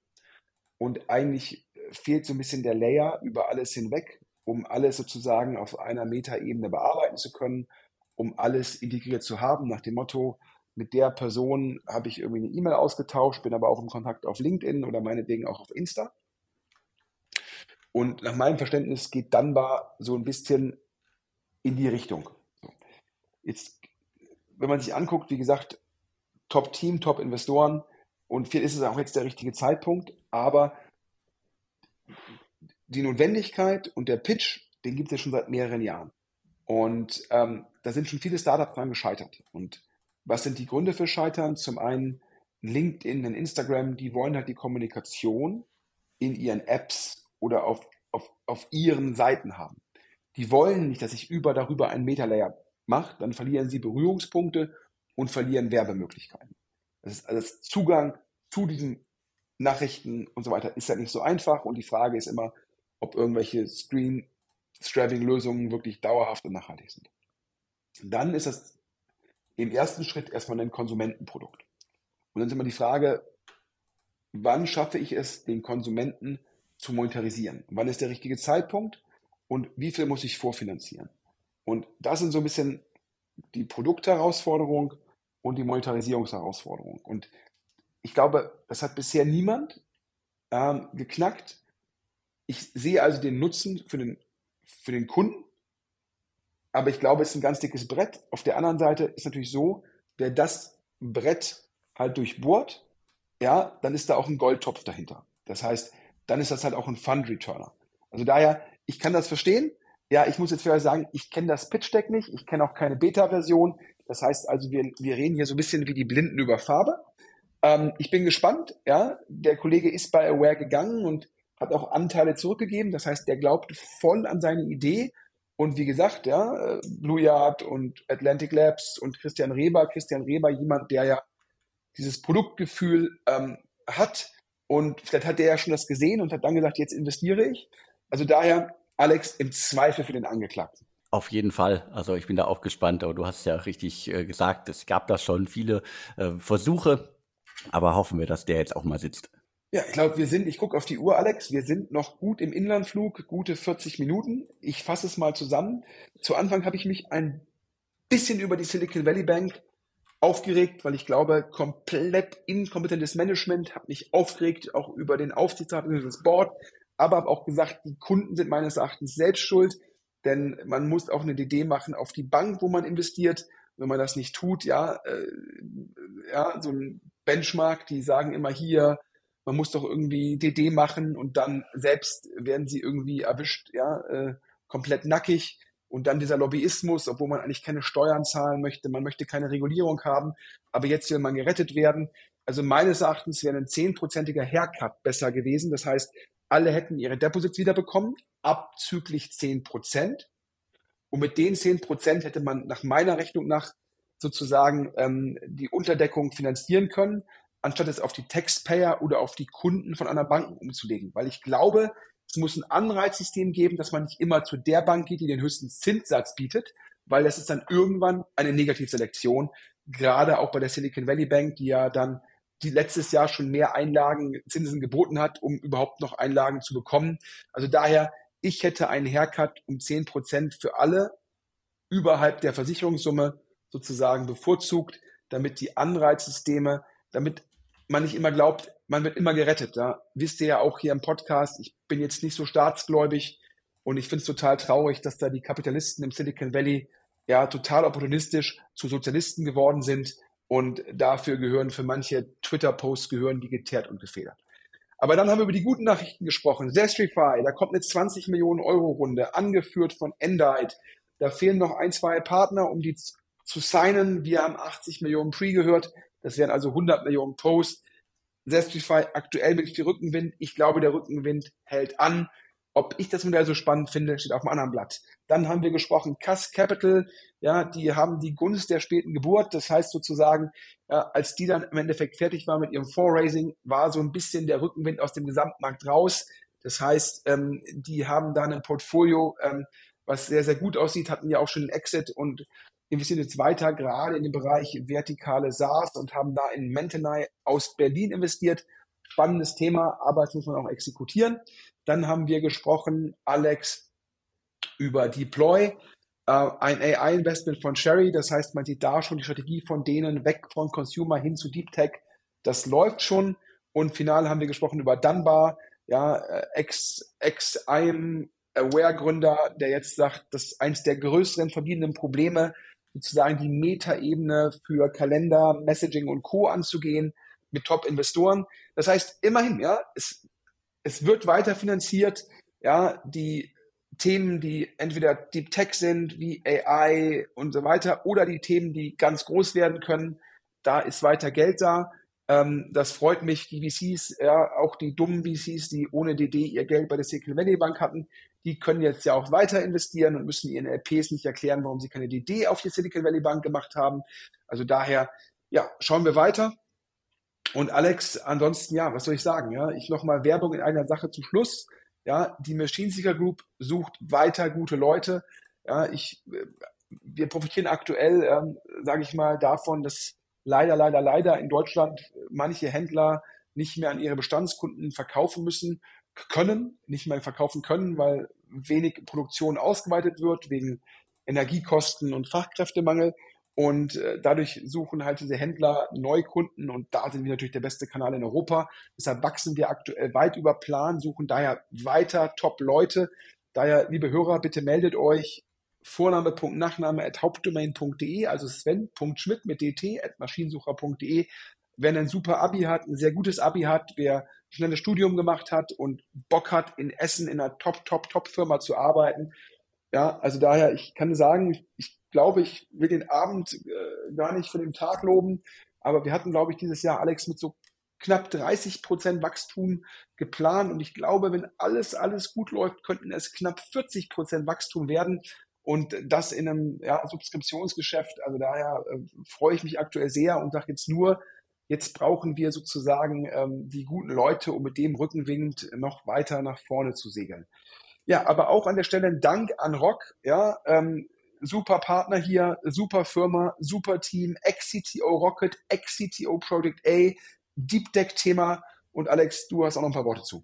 B: und eigentlich fehlt so ein bisschen der Layer über alles hinweg, um alles sozusagen auf einer Metaebene bearbeiten zu können, um alles integriert zu haben, nach dem Motto, mit der Person habe ich irgendwie eine E-Mail ausgetauscht, bin aber auch im Kontakt auf LinkedIn oder meinetwegen auch auf Insta. Und nach meinem Verständnis geht Dunbar so ein bisschen in die Richtung. Jetzt, wenn man sich anguckt, wie gesagt, Top-Team, Top-Investoren und vielleicht ist es auch jetzt der richtige Zeitpunkt, aber die Notwendigkeit und der Pitch, den gibt es ja schon seit mehreren Jahren. Und ähm, da sind schon viele Startups dran gescheitert. Und was sind die Gründe für Scheitern? Zum einen LinkedIn und Instagram, die wollen halt die Kommunikation in ihren Apps oder auf, auf, auf ihren Seiten haben. Die wollen nicht, dass ich über darüber einen Meta-Layer mache, dann verlieren sie Berührungspunkte und verlieren Werbemöglichkeiten. Das ist alles Zugang zu diesen Nachrichten und so weiter ist ja nicht so einfach und die Frage ist immer, ob irgendwelche Screen-Strapping-Lösungen wirklich dauerhaft und nachhaltig sind. Dann ist das im ersten Schritt erstmal ein Konsumentenprodukt. Und dann ist immer die Frage, wann schaffe ich es, den Konsumenten zu monetarisieren? Wann ist der richtige Zeitpunkt? Und wie viel muss ich vorfinanzieren. Und das sind so ein bisschen die Produktherausforderung und die Monetarisierungsherausforderung. Und ich glaube, das hat bisher niemand ähm, geknackt. Ich sehe also den Nutzen für den, für den Kunden, aber ich glaube, es ist ein ganz dickes Brett. Auf der anderen Seite ist natürlich so, wer das Brett halt durchbohrt, ja, dann ist da auch ein Goldtopf dahinter. Das heißt, dann ist das halt auch ein Fund Returner. Also daher, ich kann das verstehen. Ja, ich muss jetzt vielleicht sagen, ich kenne das Pitch Deck nicht, ich kenne auch keine Beta-Version. Das heißt also, wir, wir reden hier so ein bisschen wie die Blinden über Farbe. Ähm, ich bin gespannt. Ja, der Kollege ist bei Aware gegangen und hat auch Anteile zurückgegeben. Das heißt, der glaubt voll an seine Idee. Und wie gesagt, ja, Blue Yard und Atlantic Labs und Christian Reber. Christian Reber, jemand, der ja dieses Produktgefühl ähm, hat. Und vielleicht hat der ja schon das gesehen und hat dann gesagt, jetzt investiere ich. Also daher, Alex, im Zweifel für den Angeklagten.
A: Auf jeden Fall. Also ich bin da auch gespannt, aber du hast ja richtig äh, gesagt, es gab da schon viele äh, Versuche, aber hoffen wir, dass der jetzt auch mal sitzt.
B: Ja, ich glaube, wir sind, ich gucke auf die Uhr, Alex, wir sind noch gut im Inlandflug, gute 40 Minuten. Ich fasse es mal zusammen. Zu Anfang habe ich mich ein bisschen über die Silicon Valley Bank aufgeregt, weil ich glaube, komplett inkompetentes Management, habe mich aufgeregt, auch über den Aufsichtsrat und das Board, aber habe auch gesagt, die Kunden sind meines Erachtens selbst schuld, denn man muss auch eine DD machen auf die Bank, wo man investiert. Wenn man das nicht tut, ja, äh, ja, so ein Benchmark, die sagen immer hier, man muss doch irgendwie DD machen und dann selbst werden sie irgendwie erwischt, ja, äh, komplett nackig. Und dann dieser Lobbyismus, obwohl man eigentlich keine Steuern zahlen möchte, man möchte keine Regulierung haben, aber jetzt will man gerettet werden. Also meines Erachtens wäre ein zehnprozentiger Haircut besser gewesen. Das heißt, alle hätten ihre Deposits wiederbekommen, abzüglich zehn Prozent. Und mit den zehn Prozent hätte man nach meiner Rechnung nach sozusagen ähm, die Unterdeckung finanzieren können, anstatt es auf die Taxpayer oder auf die Kunden von einer Bank umzulegen. Weil ich glaube, es muss ein Anreizsystem geben, dass man nicht immer zu der Bank geht, die den höchsten Zinssatz bietet, weil das ist dann irgendwann eine Negativselektion. Gerade auch bei der Silicon Valley Bank, die ja dann die letztes Jahr schon mehr Einlagen, Zinsen geboten hat, um überhaupt noch Einlagen zu bekommen. Also daher, ich hätte einen Haircut um 10 Prozent für alle überhalb der Versicherungssumme sozusagen bevorzugt, damit die Anreizsysteme, damit man nicht immer glaubt, man wird immer gerettet. Ja? Wisst ihr ja auch hier im Podcast, ich bin jetzt nicht so staatsgläubig und ich finde es total traurig, dass da die Kapitalisten im Silicon Valley ja total opportunistisch zu Sozialisten geworden sind und dafür gehören für manche Twitter-Posts gehören die geteert und gefedert. Aber dann haben wir über die guten Nachrichten gesprochen. Zestrify, da kommt eine 20 Millionen Euro Runde, angeführt von Endite. Da fehlen noch ein, zwei Partner, um die zu signen. Wir haben 80 Millionen Pre gehört. Das wären also 100 Millionen Post. Zestrify aktuell mit viel Rückenwind. Ich glaube, der Rückenwind hält an. Ob ich das Modell so spannend finde, steht auf dem anderen Blatt. Dann haben wir gesprochen, Cass Capital, ja, die haben die Gunst der späten Geburt. Das heißt sozusagen, ja, als die dann im Endeffekt fertig war mit ihrem Fondraising, war so ein bisschen der Rückenwind aus dem Gesamtmarkt raus. Das heißt, ähm, die haben da ein Portfolio, ähm, was sehr, sehr gut aussieht, hatten ja auch schon einen Exit und investieren jetzt weiter gerade in den Bereich vertikale SaaS und haben da in Mentenai aus Berlin investiert. Spannendes Thema, aber jetzt muss man auch exekutieren. Dann haben wir gesprochen, Alex, über Deploy, äh, ein AI-Investment von Sherry. Das heißt, man sieht da schon die Strategie von denen weg von Consumer hin zu Deep Tech. Das läuft schon. Und final haben wir gesprochen über Dunbar, ja, äh, ex, ex I'm Aware Gründer, der jetzt sagt, das ist eines der größeren verbliebenen Probleme sozusagen die Metaebene für Kalender, Messaging und Co. anzugehen mit Top-Investoren. Das heißt, immerhin, ja, es, es wird weiter finanziert, ja, die Themen, die entweder Deep Tech sind, wie AI und so weiter, oder die Themen, die ganz groß werden können, da ist weiter Geld da. Ähm, das freut mich. Die VCs, ja, auch die dummen VCs, die ohne DD ihr Geld bei der Silicon Valley Bank hatten, die können jetzt ja auch weiter investieren und müssen ihren LPs nicht erklären, warum sie keine DD auf die Silicon Valley Bank gemacht haben. Also daher, ja, schauen wir weiter. Und Alex, ansonsten, ja, was soll ich sagen? Ja, ich nochmal Werbung in einer Sache zum Schluss. Ja, die Machine Seeker Group sucht weiter gute Leute. Ja, ich, wir profitieren aktuell, ähm, sage ich mal, davon, dass leider, leider, leider in Deutschland manche Händler nicht mehr an ihre Bestandskunden verkaufen müssen können, nicht mehr verkaufen können, weil wenig Produktion ausgeweitet wird wegen Energiekosten und Fachkräftemangel. Und äh, dadurch suchen halt diese Händler Neukunden und da sind wir natürlich der beste Kanal in Europa. Deshalb wachsen wir aktuell weit über Plan, suchen daher weiter Top-Leute. Daher, liebe Hörer, bitte meldet euch Vorname.nachname at hauptdomain.de, also sven.schmidt mit dt at maschinensucher.de. Wer ein super Abi hat, ein sehr gutes Abi hat, wer schnelles Studium gemacht hat und Bock hat, in Essen in einer Top, Top, Top-Firma zu arbeiten. Ja, also daher, ich kann sagen, ich, glaube, ich will den Abend äh, gar nicht für den Tag loben, aber wir hatten, glaube ich, dieses Jahr, Alex, mit so knapp 30 Prozent Wachstum geplant und ich glaube, wenn alles, alles gut läuft, könnten es knapp 40 Prozent Wachstum werden und das in einem ja, Subskriptionsgeschäft. Also daher äh, freue ich mich aktuell sehr und sage jetzt nur, Jetzt brauchen wir sozusagen ähm, die guten Leute, um mit dem Rückenwind noch weiter nach vorne zu segeln. Ja, aber auch an der Stelle ein Dank an Rock, ja, ähm, super Partner hier, super Firma, super Team, Ex-CTO Rocket, Ex-CTO Project A, Deep Deck Thema und Alex, du hast auch noch ein paar Worte zu.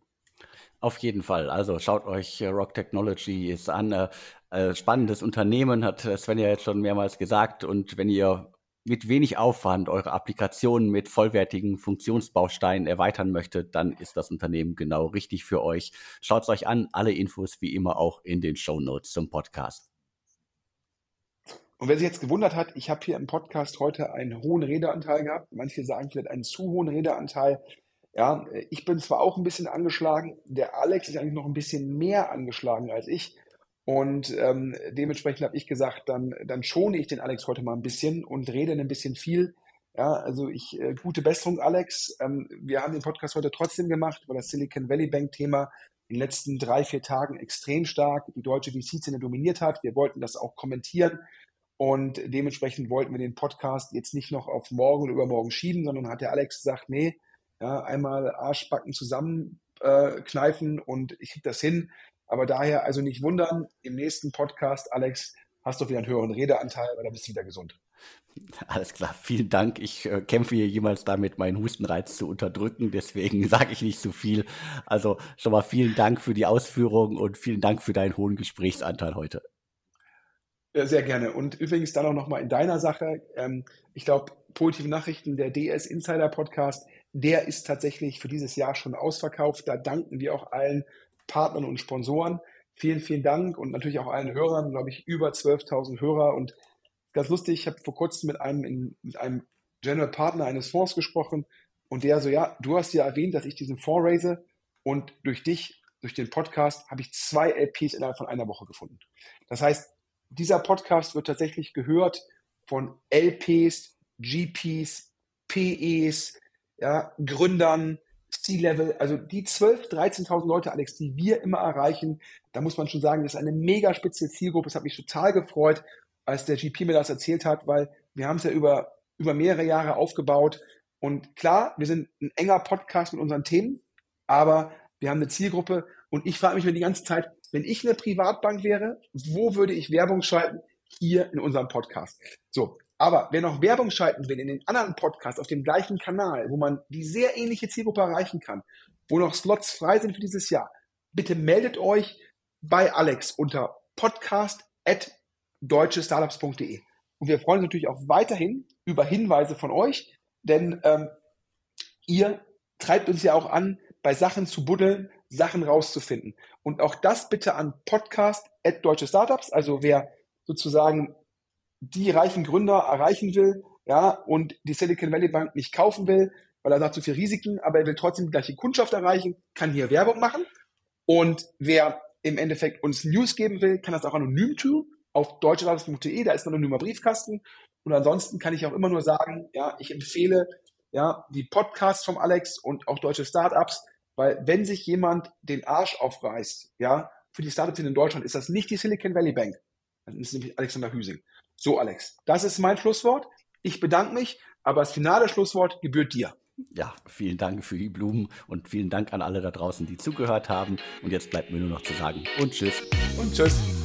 A: Auf jeden Fall. Also schaut euch äh, Rock Technology an. Äh, äh, spannendes Unternehmen, hat Sven ja jetzt schon mehrmals gesagt. Und wenn ihr mit wenig Aufwand eure Applikationen mit vollwertigen Funktionsbausteinen erweitern möchtet, dann ist das Unternehmen genau richtig für euch. Schaut es euch an. Alle Infos wie immer auch in den Show Notes zum Podcast.
B: Und wer sich jetzt gewundert hat, ich habe hier im Podcast heute einen hohen Redeanteil gehabt. Manche sagen vielleicht einen zu hohen Redeanteil. Ja, ich bin zwar auch ein bisschen angeschlagen, der Alex ist eigentlich noch ein bisschen mehr angeschlagen als ich. Und ähm, dementsprechend habe ich gesagt, dann, dann schone ich den Alex heute mal ein bisschen und rede ein bisschen viel. Ja, also ich, äh, gute Besserung, Alex. Ähm, wir haben den Podcast heute trotzdem gemacht, weil das Silicon Valley Bank Thema in den letzten drei, vier Tagen extrem stark die deutsche VC-Szene dominiert hat. Wir wollten das auch kommentieren und dementsprechend wollten wir den Podcast jetzt nicht noch auf morgen oder übermorgen schieben, sondern hat der Alex gesagt, nee, ja, einmal Arschbacken zusammenkneifen äh, und ich krieg das hin. Aber daher also nicht wundern, im nächsten Podcast, Alex, hast du wieder einen höheren Redeanteil, weil dann bist du wieder gesund.
A: Alles klar, vielen Dank. Ich äh, kämpfe hier jemals damit, meinen Hustenreiz zu unterdrücken, deswegen sage ich nicht so viel. Also schon mal vielen Dank für die Ausführungen und vielen Dank für deinen hohen Gesprächsanteil heute.
B: Ja, sehr gerne. Und übrigens dann auch nochmal in deiner Sache. Ähm, ich glaube, positive Nachrichten, der DS Insider Podcast, der ist tatsächlich für dieses Jahr schon ausverkauft. Da danken wir auch allen Partnern und Sponsoren. Vielen, vielen Dank und natürlich auch allen Hörern, glaube ich, über 12.000 Hörer und ganz lustig, ich habe vor kurzem mit einem, mit einem General Partner eines Fonds gesprochen und der so, ja, du hast ja erwähnt, dass ich diesen Fonds raise und durch dich, durch den Podcast, habe ich zwei LPs innerhalb von einer Woche gefunden. Das heißt, dieser Podcast wird tatsächlich gehört von LPs, GPs, PEs, ja, Gründern, C-Level, also die 12.000, 13.000 Leute, Alex, die wir immer erreichen, da muss man schon sagen, das ist eine mega spitze Zielgruppe. Das hat mich total gefreut als der GP mir das erzählt hat, weil wir haben es ja über, über mehrere Jahre aufgebaut. Und klar, wir sind ein enger Podcast mit unseren Themen, aber wir haben eine Zielgruppe und ich frage mich mir die ganze Zeit, wenn ich eine Privatbank wäre, wo würde ich Werbung schalten? Hier in unserem Podcast. So. Aber wer noch Werbung schalten will in den anderen Podcasts auf dem gleichen Kanal, wo man die sehr ähnliche Zielgruppe erreichen kann, wo noch Slots frei sind für dieses Jahr, bitte meldet euch bei Alex unter podcast at deutschestartups.de. Und wir freuen uns natürlich auch weiterhin über Hinweise von euch, denn ähm, ihr treibt uns ja auch an, bei Sachen zu buddeln, Sachen rauszufinden. Und auch das bitte an podcast at deutsche Startups, also wer sozusagen die reichen Gründer erreichen will, ja, und die Silicon Valley Bank nicht kaufen will, weil er sagt zu viel Risiken, aber er will trotzdem die gleiche Kundschaft erreichen, kann hier Werbung machen. Und wer im Endeffekt uns News geben will, kann das auch anonym tun auf deutscheradio.de, da ist ein anonymer Briefkasten. Und ansonsten kann ich auch immer nur sagen, ja, ich empfehle ja, die Podcasts vom Alex und auch deutsche Startups, weil wenn sich jemand den Arsch aufreißt, ja, für die Startups in Deutschland, ist das nicht die Silicon Valley Bank. Dann ist es nämlich Alexander Hüsing. So, Alex, das ist mein Schlusswort. Ich bedanke mich, aber das finale Schlusswort gebührt dir.
A: Ja, vielen Dank für die Blumen und vielen Dank an alle da draußen, die zugehört haben. Und jetzt bleibt mir nur noch zu sagen und tschüss.
B: Und tschüss.